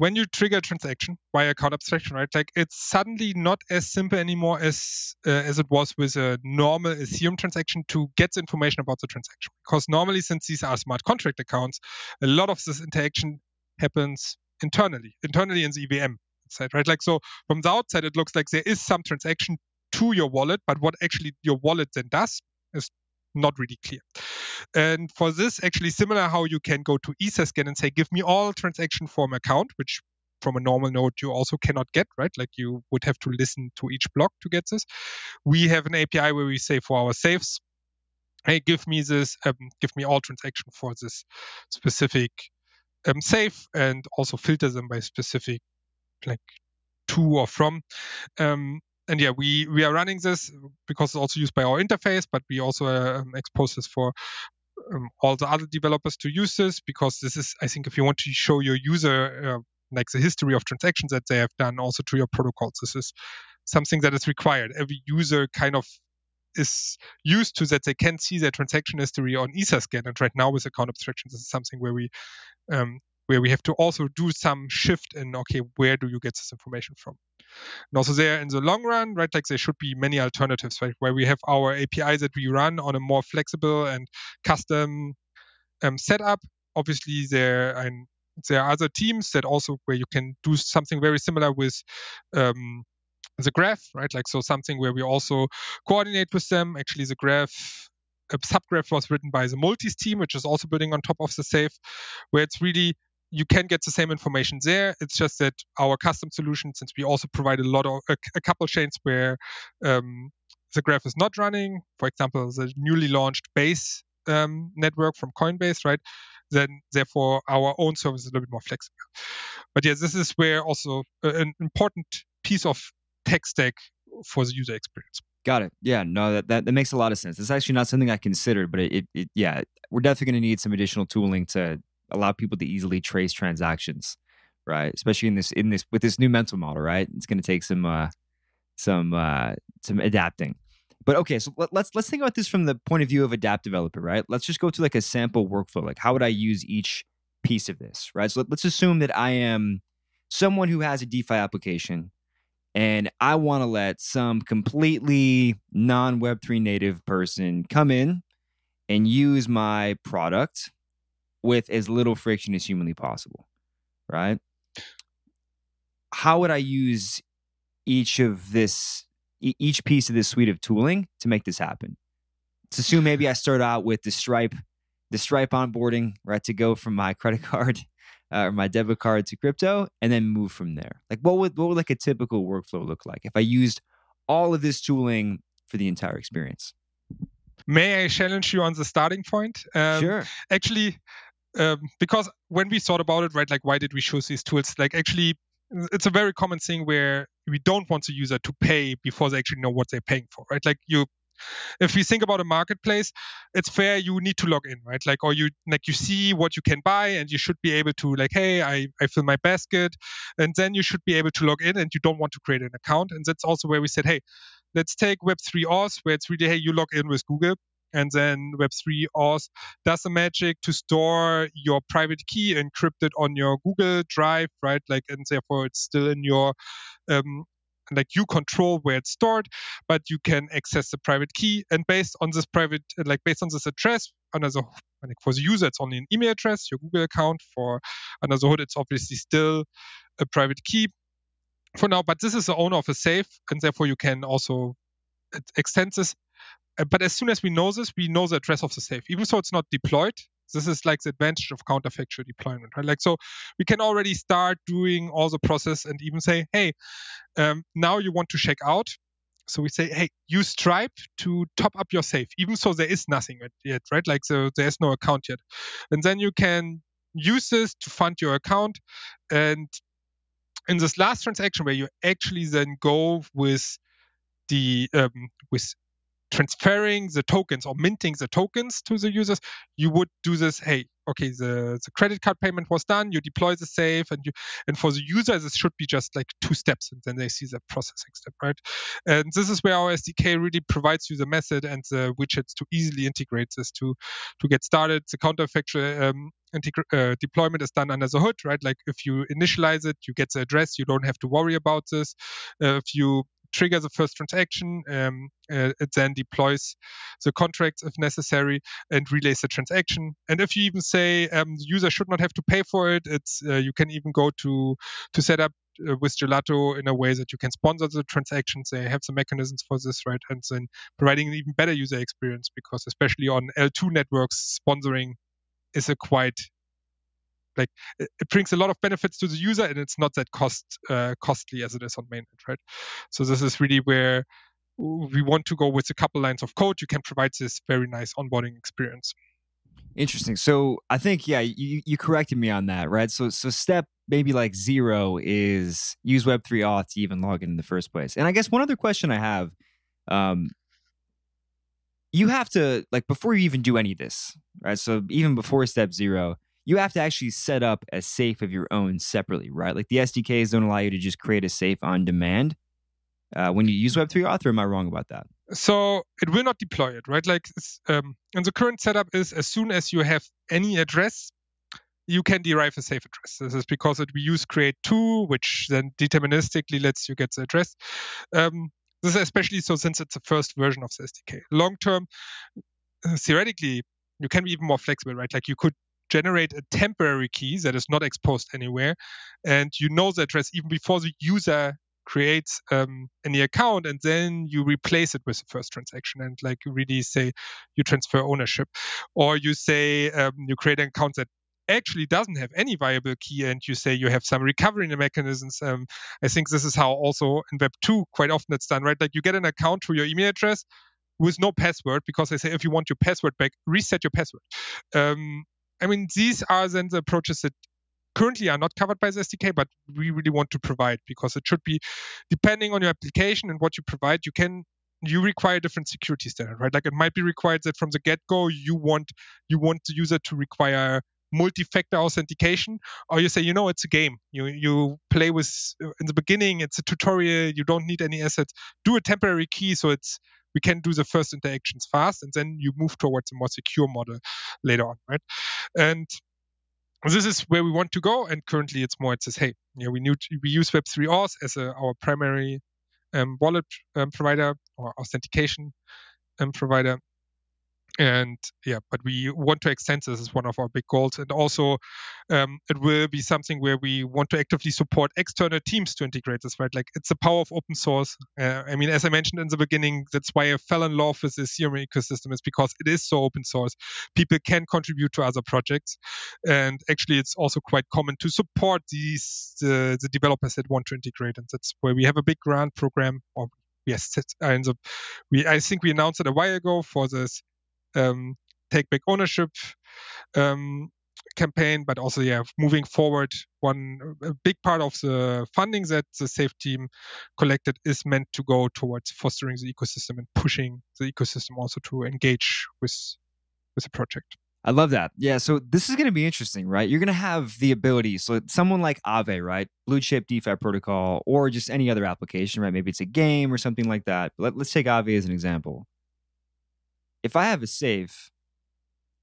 when you trigger a transaction via account abstraction, right? Like it's suddenly not as simple anymore as uh, as it was with a normal Ethereum transaction to get the information about the transaction. Because normally, since these are smart contract accounts, a lot of this interaction happens internally, internally in the EVM side, right? Like so, from the outside, it looks like there is some transaction to your wallet, but what actually your wallet then does is not really clear. And for this, actually similar how you can go to Etherscan and say, give me all transaction from account, which from a normal node you also cannot get, right? Like you would have to listen to each block to get this. We have an API where we say for our safes, hey, give me this, um, give me all transaction for this specific um, safe, and also filter them by specific like to or from. Um, and yeah, we we are running this because it's also used by our interface, but we also uh, expose this for um, all the other developers to use this because this is, I think, if you want to show your user uh, like the history of transactions that they have done also to your protocols, this is something that is required. Every user kind of is used to that they can see their transaction history on Etherscan, and right now with account abstractions, this is something where we um, where we have to also do some shift in okay, where do you get this information from? And also there in the long run, right, like there should be many alternatives, right, where we have our API that we run on a more flexible and custom um, setup. Obviously, there and there are other teams that also where you can do something very similar with um, the graph, right? Like so something where we also coordinate with them. Actually, the graph a subgraph was written by the Multis team, which is also building on top of the safe, where it's really you can get the same information there. It's just that our custom solution, since we also provide a lot of a, a couple chains where um, the graph is not running, for example, the newly launched Base um, network from Coinbase, right? Then therefore our own service is a little bit more flexible. But yeah, this is where also an important piece of tech stack for the user experience. Got it. Yeah, no, that, that, that makes a lot of sense. It's actually not something I considered, but it, it, it yeah, we're definitely going to need some additional tooling to allow people to easily trace transactions, right? Especially in this in this with this new mental model, right? It's going to take some uh, some uh, some adapting. But okay, so let, let's let's think about this from the point of view of a dApp developer, right? Let's just go to like a sample workflow. Like, how would I use each piece of this, right? So let, let's assume that I am someone who has a DeFi application and I want to let some completely non Web3 native person come in and use my product with as little friction as humanly possible, right? How would I use each of this, each piece of this suite of tooling to make this happen? Let's assume maybe I start out with the Stripe, the Stripe onboarding, right, to go from my credit card uh, or my debit card to crypto, and then move from there. Like, what would what would like a typical workflow look like if I used all of this tooling for the entire experience? May I challenge you on the starting point? Um, sure. Actually, um, because when we thought about it, right, like why did we choose these tools? Like actually, it's a very common thing where we don't want the user to pay before they actually know what they're paying for, right? Like you, if we think about a marketplace, it's fair you need to log in, right? Like or you like you see what you can buy and you should be able to like, hey, I I fill my basket, and then you should be able to log in and you don't want to create an account, and that's also where we said, hey, let's take Web3Auth, where it's really, hey, you log in with Google and then Web3 auth does the magic to store your private key encrypted on your Google Drive, right? Like, and therefore it's still in your, um, like you control where it's stored, but you can access the private key. And based on this private, like based on this address, the like for the user, it's only an email address, your Google account. For the hood, it's obviously still a private key for now. But this is the owner of a safe, and therefore you can also extend this uh, but as soon as we know this, we know the address of the safe, even so it's not deployed. This is like the advantage of counterfactual deployment, right? Like, so we can already start doing all the process and even say, hey, um, now you want to check out. So we say, hey, use Stripe to top up your safe, even so there is nothing yet, right? Like so there's no account yet. And then you can use this to fund your account. And in this last transaction where you actually then go with the um, with transferring the tokens or minting the tokens to the users, you would do this. Hey, okay, the, the credit card payment was done. You deploy the safe, and you and for the user, this should be just like two steps, and then they see the processing step, right? And this is where our SDK really provides you the method and the widgets to easily integrate this to to get started. The counterfactual um, uh, deployment is done under the hood, right? Like if you initialize it, you get the address, you don't have to worry about this. Uh, if you trigger the first transaction. Um, uh, it then deploys the contracts if necessary and relays the transaction. And if you even say um, the user should not have to pay for it, it's uh, you can even go to to set up uh, with Gelato in a way that you can sponsor the transactions. They have the mechanisms for this, right? And then providing an even better user experience because especially on L2 networks, sponsoring is a quite like it, brings a lot of benefits to the user and it's not that cost uh, costly as it is on mainnet right? So this is really where we want to go with a couple lines of code. You can provide this very nice onboarding experience. Interesting. So i think yeah you, you corrected me on that right? So so step maybe like zero is use Web3Auth to even log in in the first place. And i guess one other question i have um, you have to like before you even do any of this right? So even before step zero you have to actually set up a safe of your own separately, right? Like the SDKs don't allow you to just create a safe on demand uh, when you use Web3Auth, am I wrong about that? So it will not deploy it, right? Like, um, and the current setup is as soon as you have any address, you can derive a safe address. This is because it, we use CREATE2, which then deterministically lets you get the address. Um, this is especially so since it's the first version of the SDK. Long term, uh, theoretically, you can be even more flexible, right? Like you could generate a temporary key that is not exposed anywhere. And you know the address even before the user creates um, any account and then you replace it with the first transaction. And like really say you transfer ownership. Or you say um, you create an account that actually doesn't have any viable key and you say you have some recovery mechanisms. Um, i think this is how also in web 2 quite often it's done right? Like you get an account to your email address with no password because they say if you want your password back reset your password. Um, I mean, these are then the approaches that currently are not covered by the SDK, but we really want to provide because it should be depending on your application and what you provide, you can you require different security standard, right? Like it might be required that from the get-go you want you want the user to require multi-factor authentication or you say you know it's a game. You you play with in the beginning it's a tutorial. You don't need any assets. Do a temporary key so it's we can do the first interactions fast and then you move towards a more secure model later on right? And this is where we want to go and currently it's more it says hey yeah we, need, we use Web3Auth as a, our primary um, wallet um, provider or authentication um, provider and yeah but we want to extend this as one of our big goals. And also um, it will be something where we want to actively support external teams to integrate this right? Like it's the power of open source. Uh, i mean as i mentioned in the beginning that's why i fell in love with the ethereum ecosystem is because it is so open source. People can contribute to other projects. And actually it's also quite common to support these the, the developers that want to integrate. And that's where we have a big grant program or yes and the, we i think we announced it a while ago for this um, take back ownership um, campaign, but also yeah, moving forward, one big part of the funding that the Safe team collected is meant to go towards fostering the ecosystem and pushing the ecosystem also to engage with with the project. I love that. Yeah. So this is going to be interesting, right? You're going to have the ability. So someone like Aave, right? Blue chip DeFi protocol, or just any other application, right? Maybe it's a game or something like that. Let, let's take Aave as an example if I have a safe,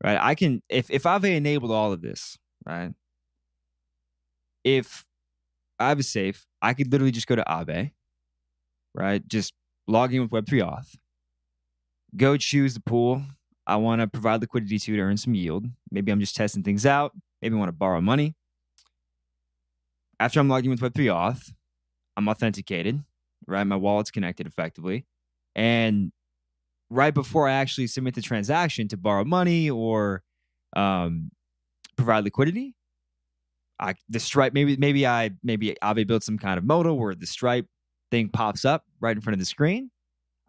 right, I can if if I've enabled all of this, right? If I have a safe, I could literally just go to Aave, right? Just log in with Web3Auth, go choose the pool I want to provide liquidity to to earn some yield. Maybe I'm just testing things out. Maybe I want to borrow money. After I'm logged in with Web3Auth, I'm authenticated, right? My wallet's connected effectively. And right before I actually submit the transaction to borrow money or um, provide liquidity. I the stripe maybe maybe I maybe Aave built some kind of modal where the stripe thing pops up right in front of the screen.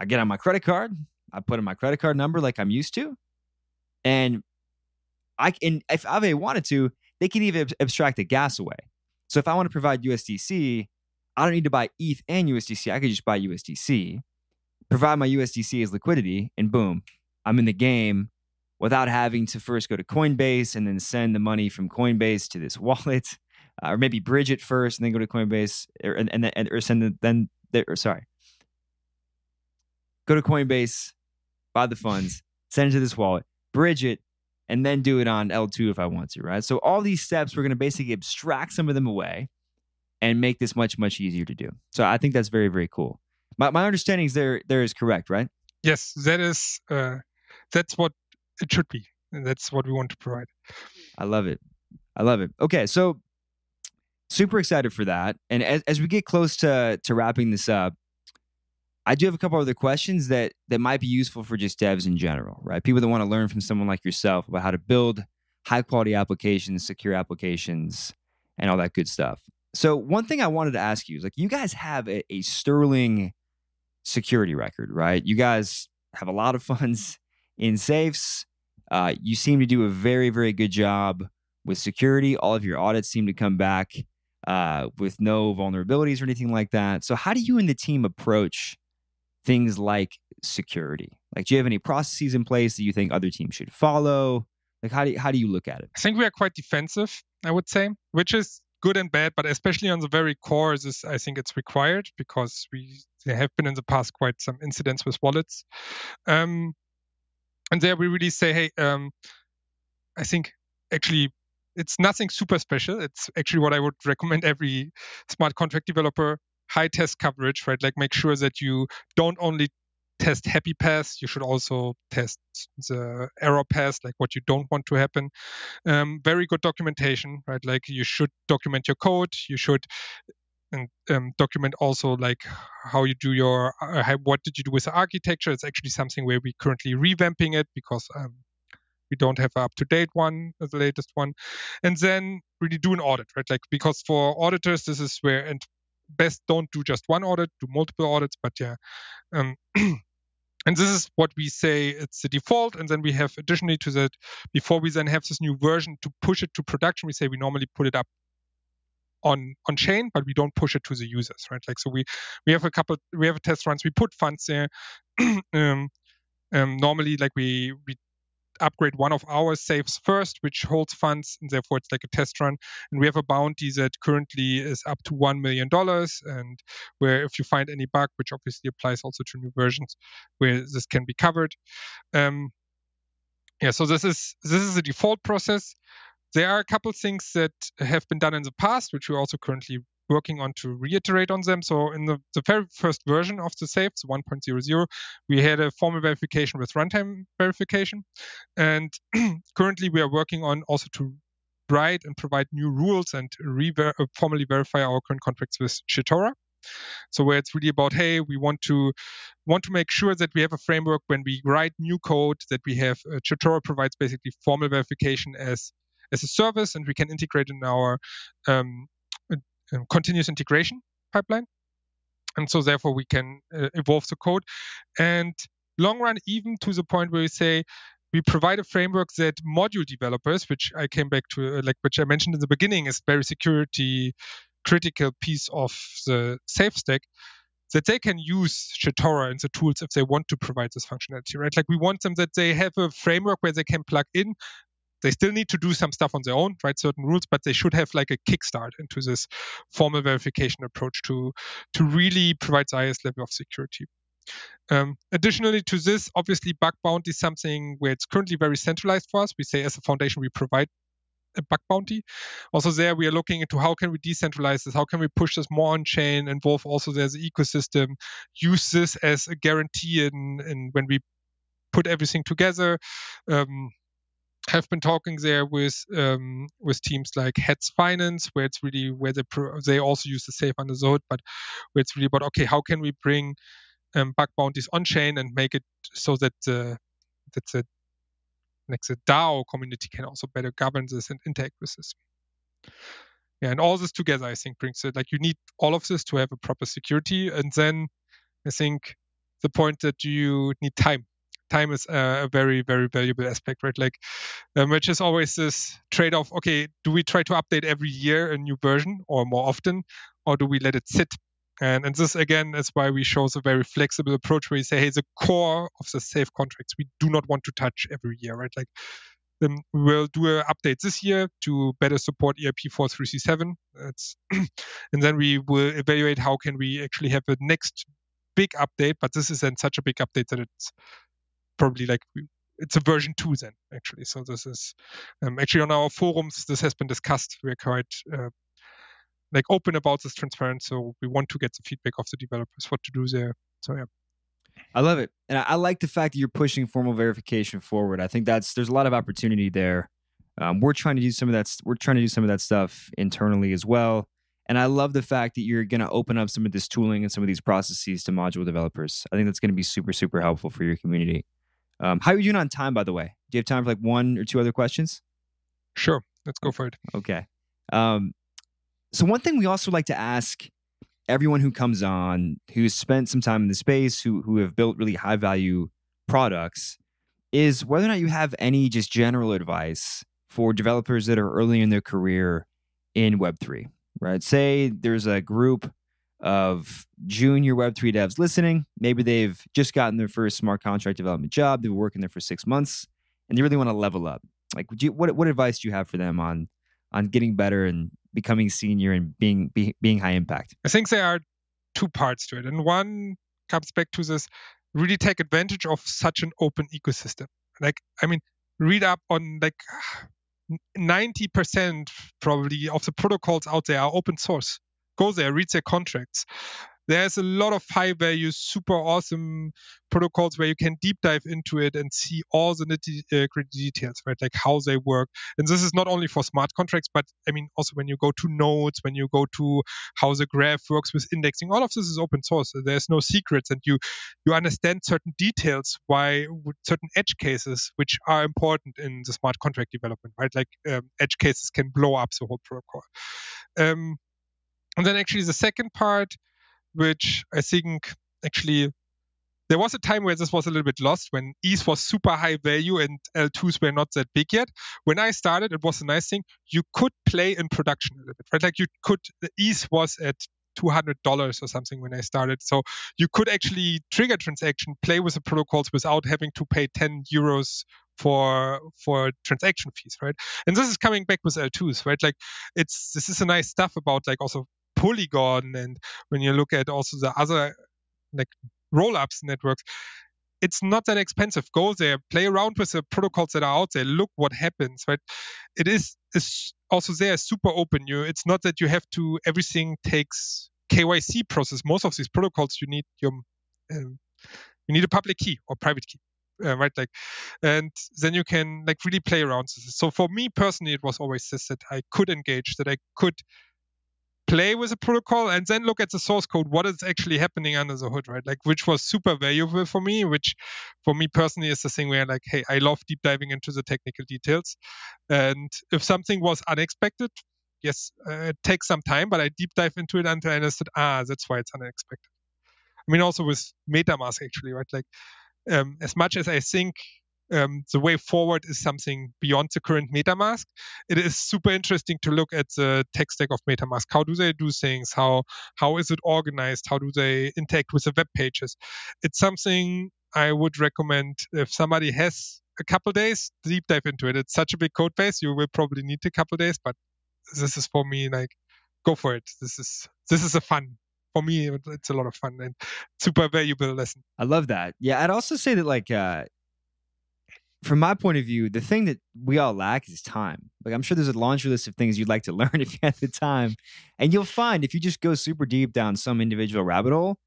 I get on my credit card, I put in my credit card number like I'm used to, and I can if Aave wanted to, they could even abstract the gas away. So if I want to provide USDC, I don't need to buy ETH and USDC. I could just buy USDC, provide my USDC as liquidity, and boom, I'm in the game without having to first go to Coinbase and then send the money from Coinbase to this wallet, uh, or maybe bridge it first and then go to Coinbase, or, and, and, and or send it then. Or sorry, go to Coinbase, buy the funds, send it to this wallet, bridge it, and then do it on L2 if I want to, right? So all these steps, we're going to basically abstract some of them away and make this much, much easier to do. So I think that's very, very cool. My, my understanding is there, there is correct, right? Yes, that is, uh, that's what it should be. And that's what we want to provide. I love it. I love it. Okay. So super excited for that. And as, as we get close to, to wrapping this up, I do have a couple other questions that that might be useful for just devs in general, right? People that want to learn from someone like yourself about how to build high quality applications, secure applications, and all that good stuff. So one thing I wanted to ask you is like you guys have a, a sterling security record, right? You guys have a lot of funds in safes. Uh, you seem to do a very, very good job with security. All of your audits seem to come back uh, with no vulnerabilities or anything like that. So, how do you and the team approach things like security? Like, do you have any processes in place that you think other teams should follow? Like, how do you, how do you look at it? I think we are quite defensive, I would say, which is good and bad, but especially on the very core, this I think it's required because we there have been in the past quite some incidents with wallets, um, and there we really say, hey, um, I think actually it's nothing super special. It's actually what I would recommend every smart contract developer high test coverage, right? Like make sure that you don't only test happy paths, you should also test the error paths, like what you don't want to happen. Um, very good documentation, right? Like you should document your code. You should and um, document also like how you do your uh, what did you do with the architecture. It's actually something where we're currently revamping it because um, we don't have an up to date one, the latest one, and then really do an audit, right? Like because for auditors, this is where and best don't do just one audit, do multiple audits. But yeah, um, and this is what we say it's the default. And then we have additionally to that, before we then have this new version to push it to production, we say we normally put it up on on chain, but we don't push it to the users, right? Like so we we have a couple we have a test runs, we put funds there. um, um, normally like we we upgrade one of our safes first, which holds funds, and therefore it's like a test run. And we have a bounty that currently is up to $1 million. And where if you find any bug, which obviously applies also to new versions, where this can be covered. Um, yeah, so this is this is a default process. There are a couple things that have been done in the past, which we're also currently working on to reiterate on them. So in the, the very first version of the safe, so 1.00, we had a formal verification with runtime verification. And currently we are working on also to write and provide new rules and re- uh, formally verify our current contracts with Certora. So where it's really about, hey, we want to want to make sure that we have a framework when we write new code that we have uh, Certora provides basically formal verification as as a service, and we can integrate in our um, um, continuous integration pipeline. And so therefore we can uh, evolve the code. And long run, even to the point where we say we provide a framework that module developers, which I came back to, uh, like which I mentioned in the beginning, is very security critical piece of the safe stack, that they can use Certora and the tools if they want to provide this functionality, right? Like we want them that they have a framework where they can plug in they still need to do some stuff on their own, write certain rules, but they should have like a kickstart into this formal verification approach to to really provide the highest level of security. Um, additionally to this, obviously, bug bounty is something where it's currently very centralized for us. We say as a foundation, we provide a bug bounty. Also, there we are looking into how can we decentralize this, how can we push this more on chain, involve also there's an ecosystem, use this as a guarantee in when we put everything together. Um, have been talking there with um, with teams like Hats Finance, where it's really where they pro- they also use the safe under the hood, but where it's really about okay, how can we bring um, bug bounties on chain and make it so that the that the like the DAO community can also better govern this and interact with this. Yeah, and all this together, I think, brings it like you need all of this to have a proper security, and then I think the point that you need time time is a, very very valuable aspect right like um, which is always this trade-off okay do we try to update every year a new version or more often or do we let it sit and, and this again is why we chose a very flexible approach where we say hey the core of the safe contracts we do not want to touch every year right like um, we'll do an update this year to better support ERC 4337. That's and then we will evaluate how can we actually have a next big update. But this is then such a big update that it's probably like it's a version two then actually. So this is um, actually on our forums. This has been discussed. We're quite uh, like open about this transparent. So we want to get the feedback of the developers what to do there. So yeah. I love it, and I, like the fact that you're pushing formal verification forward. I think that's there's a lot of opportunity there. Um, we're trying to do some of that. We're trying to do some of that stuff internally as well. And I love the fact that you're going to open up some of this tooling and some of these processes to module developers. I think that's going to be super, super helpful for your community. Um, how are you doing on time, by the way? Do you have time for like one or two other questions? Sure. Let's go for it. Okay. Um, so, one thing we also like to ask everyone who comes on who's spent some time in the space, who, who have built really high value products, is whether or not you have any just general advice for developers that are early in their career in Web3, right? Say there's a group of junior Web3 devs listening. Maybe they've just gotten their first smart contract development job. They've been working there for six months and they really want to level up. Like, you, what, what advice do you have for them on, on getting better and becoming senior and being, be, being high impact? I think there are two parts to it. And one comes back to this really take advantage of such an open ecosystem. Like, I mean, read up on like 90% probably of the protocols out there are open source go there, read their contracts. There's a lot of high value, super awesome protocols where you can deep dive into it and see all the nitty uh, gritty details, right? Like how they work. And this is not only for smart contracts, but I mean, also when you go to nodes, when you go to how the graph works with indexing, all of this is open source. So there's no secrets, and you you understand certain details why certain edge cases, which are important in the smart contract development, right? Like um, edge cases can blow up the whole protocol. Um, and then actually the second part, which I think actually there was a time where this was a little bit lost when ETH was super high value and L2s were not that big yet. When I started, it was a nice thing. You could play in production a little bit, right? Like you could, the ETH was at $200 or something when I started. So you could actually trigger transaction, play with the protocols without having to pay 10 euros for for transaction fees, right? And this is coming back with L2s, right? Like it's this is a nice stuff about like also Polygon and when you look at also the other like roll-ups networks, it's not that expensive. Go there, play around with the protocols that are out there, look what happens, right? It is, also there super open. You it's not that you have to everything takes KYC process. Most of these protocols you need your um, you need a public key or private key. Uh, right like and then you can like really play around so for me personally it was always this that i could engage that i could play with a protocol and then look at the source code what is actually happening under the hood right? Like which was super valuable for me which for me personally is the thing where like hey i love deep diving into the technical details. And if something was unexpected yes uh, it takes some time but i deep dive into it until i understood ah that's why it's unexpected. I mean also with metamask actually right? Like um, as much as i think um, the way forward is something beyond the current MetaMask. It is super interesting to look at the tech stack of MetaMask. How do they do things? How how is it organized? How do they interact with the web pages? It's something I would recommend if somebody has a couple days, deep dive into it. It's such a big code base, you will probably need a couple days, but this is for me like go for it. This is this is a fun for me it's a lot of fun and super valuable lesson i love that yeah i'd also say that like uh from my point of view, the thing that we all lack is time. Like I'm sure there's a laundry list of things you'd like to learn if you had the time. And you'll find if you just go super deep down some individual rabbit hole,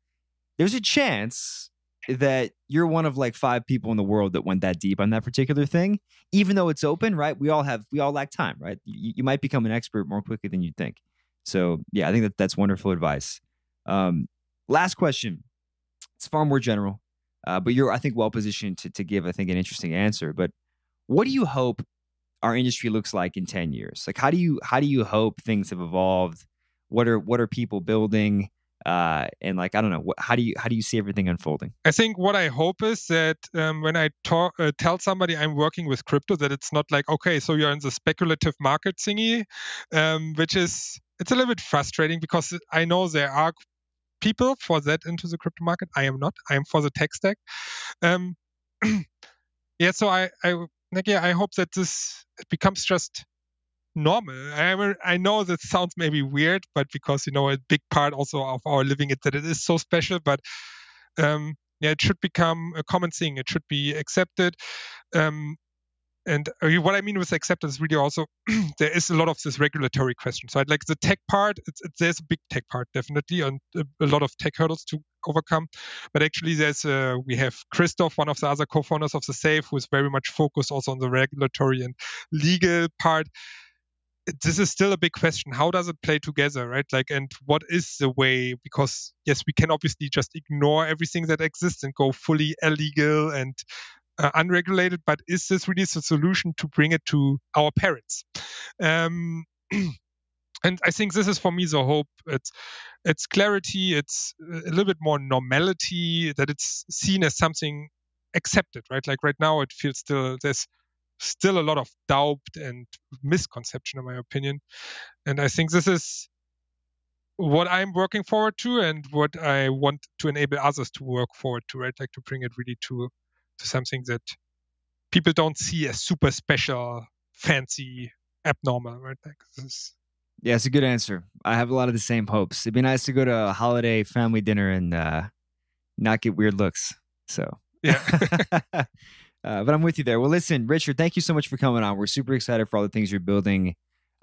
there's a chance that you're one of like five people in the world that went that deep on that particular thing. Even though it's open, right? We all have we all lack time, right? You, you might become an expert more quickly than you think. So yeah, I think that that's wonderful advice. Um, last question. It's far more general. Uh, but you're, I think, well positioned to, to give, I think, an interesting answer. But what do you hope our industry looks like in 10 years? Like, how do you, how do you hope things have evolved? What are, what are people building? Uh, and like I don't know, what, how do you how do you see everything unfolding? I think what I hope is that um, when I talk, uh, tell somebody I'm working with crypto, that it's not like okay, so you're in the speculative market thingy, um, which is it's a little bit frustrating because I know there are people for that into the crypto market. I am not. I am for the tech stack. Um, yeah, so I, I like, yeah, I hope that this becomes just normal. I, I know that sounds maybe weird, but because you know a big part also of our living it that it is so special, but um, yeah, it should become a common thing. It should be accepted. Um, and uh, what I mean with acceptance really also there is a lot of this regulatory question. So I'd like the tech part. It's, there's a big tech part definitely, and a, a, lot of tech hurdles to overcome. But actually, there's uh, we have Christoph, one of the other co-founders of the Safe, who is very much focused also on the regulatory and legal part. This is still a big question. How does it play together, right? Like, and what is the way? Because yes, we can obviously just ignore everything that exists and go fully illegal and uh, unregulated, but is this really the solution to bring it to our parents? Um, and I think this is for me the hope. It's it's clarity. It's a little bit more normality that it's seen as something accepted, right? Like right now, it feels still there's still a lot of doubt and misconception, in my opinion. And I think this is what I'm working forward to and what I want to enable others to work forward to, right? Like to bring it really to to something that people don't see as super special, fancy, abnormal, right? Like this yeah, it's a good answer. I have a lot of the same hopes. It'd be nice to go to a holiday family dinner and uh, not get weird looks. So yeah. uh, but I'm with you there. Well, listen, Richard, thank you so much for coming on. We're super excited for all the things you're building.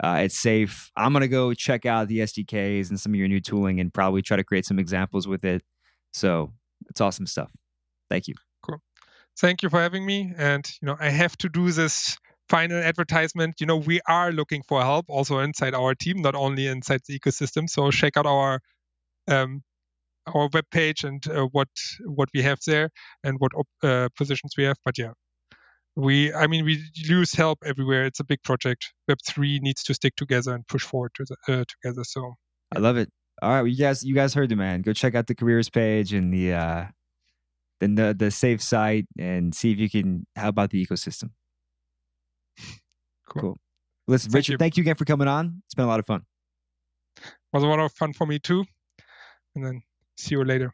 Uh, it's safe. I'm gonna go check out the SDKs and some of your new tooling and probably try to create some examples with it. So it's awesome stuff. Thank you thank you for having me. And you know, I have to do this final advertisement. You know, we are looking for help also inside our team, not only inside the ecosystem. So check out our um, our webpage and uh, what what we have there and what uh, positions we have. But yeah, we I mean we use help everywhere. It's a big project. Web three needs to stick together and push forward to the, uh, together. So I love it. All right, well, you guys you guys heard the man. Go check out the careers page and the uh, then the the safe side and see if you can how about the ecosystem. Cool. cool. Listen, thank Richard, you. thank you again for coming on. It's been a lot of fun. It was a lot of fun for me too. And then see you later.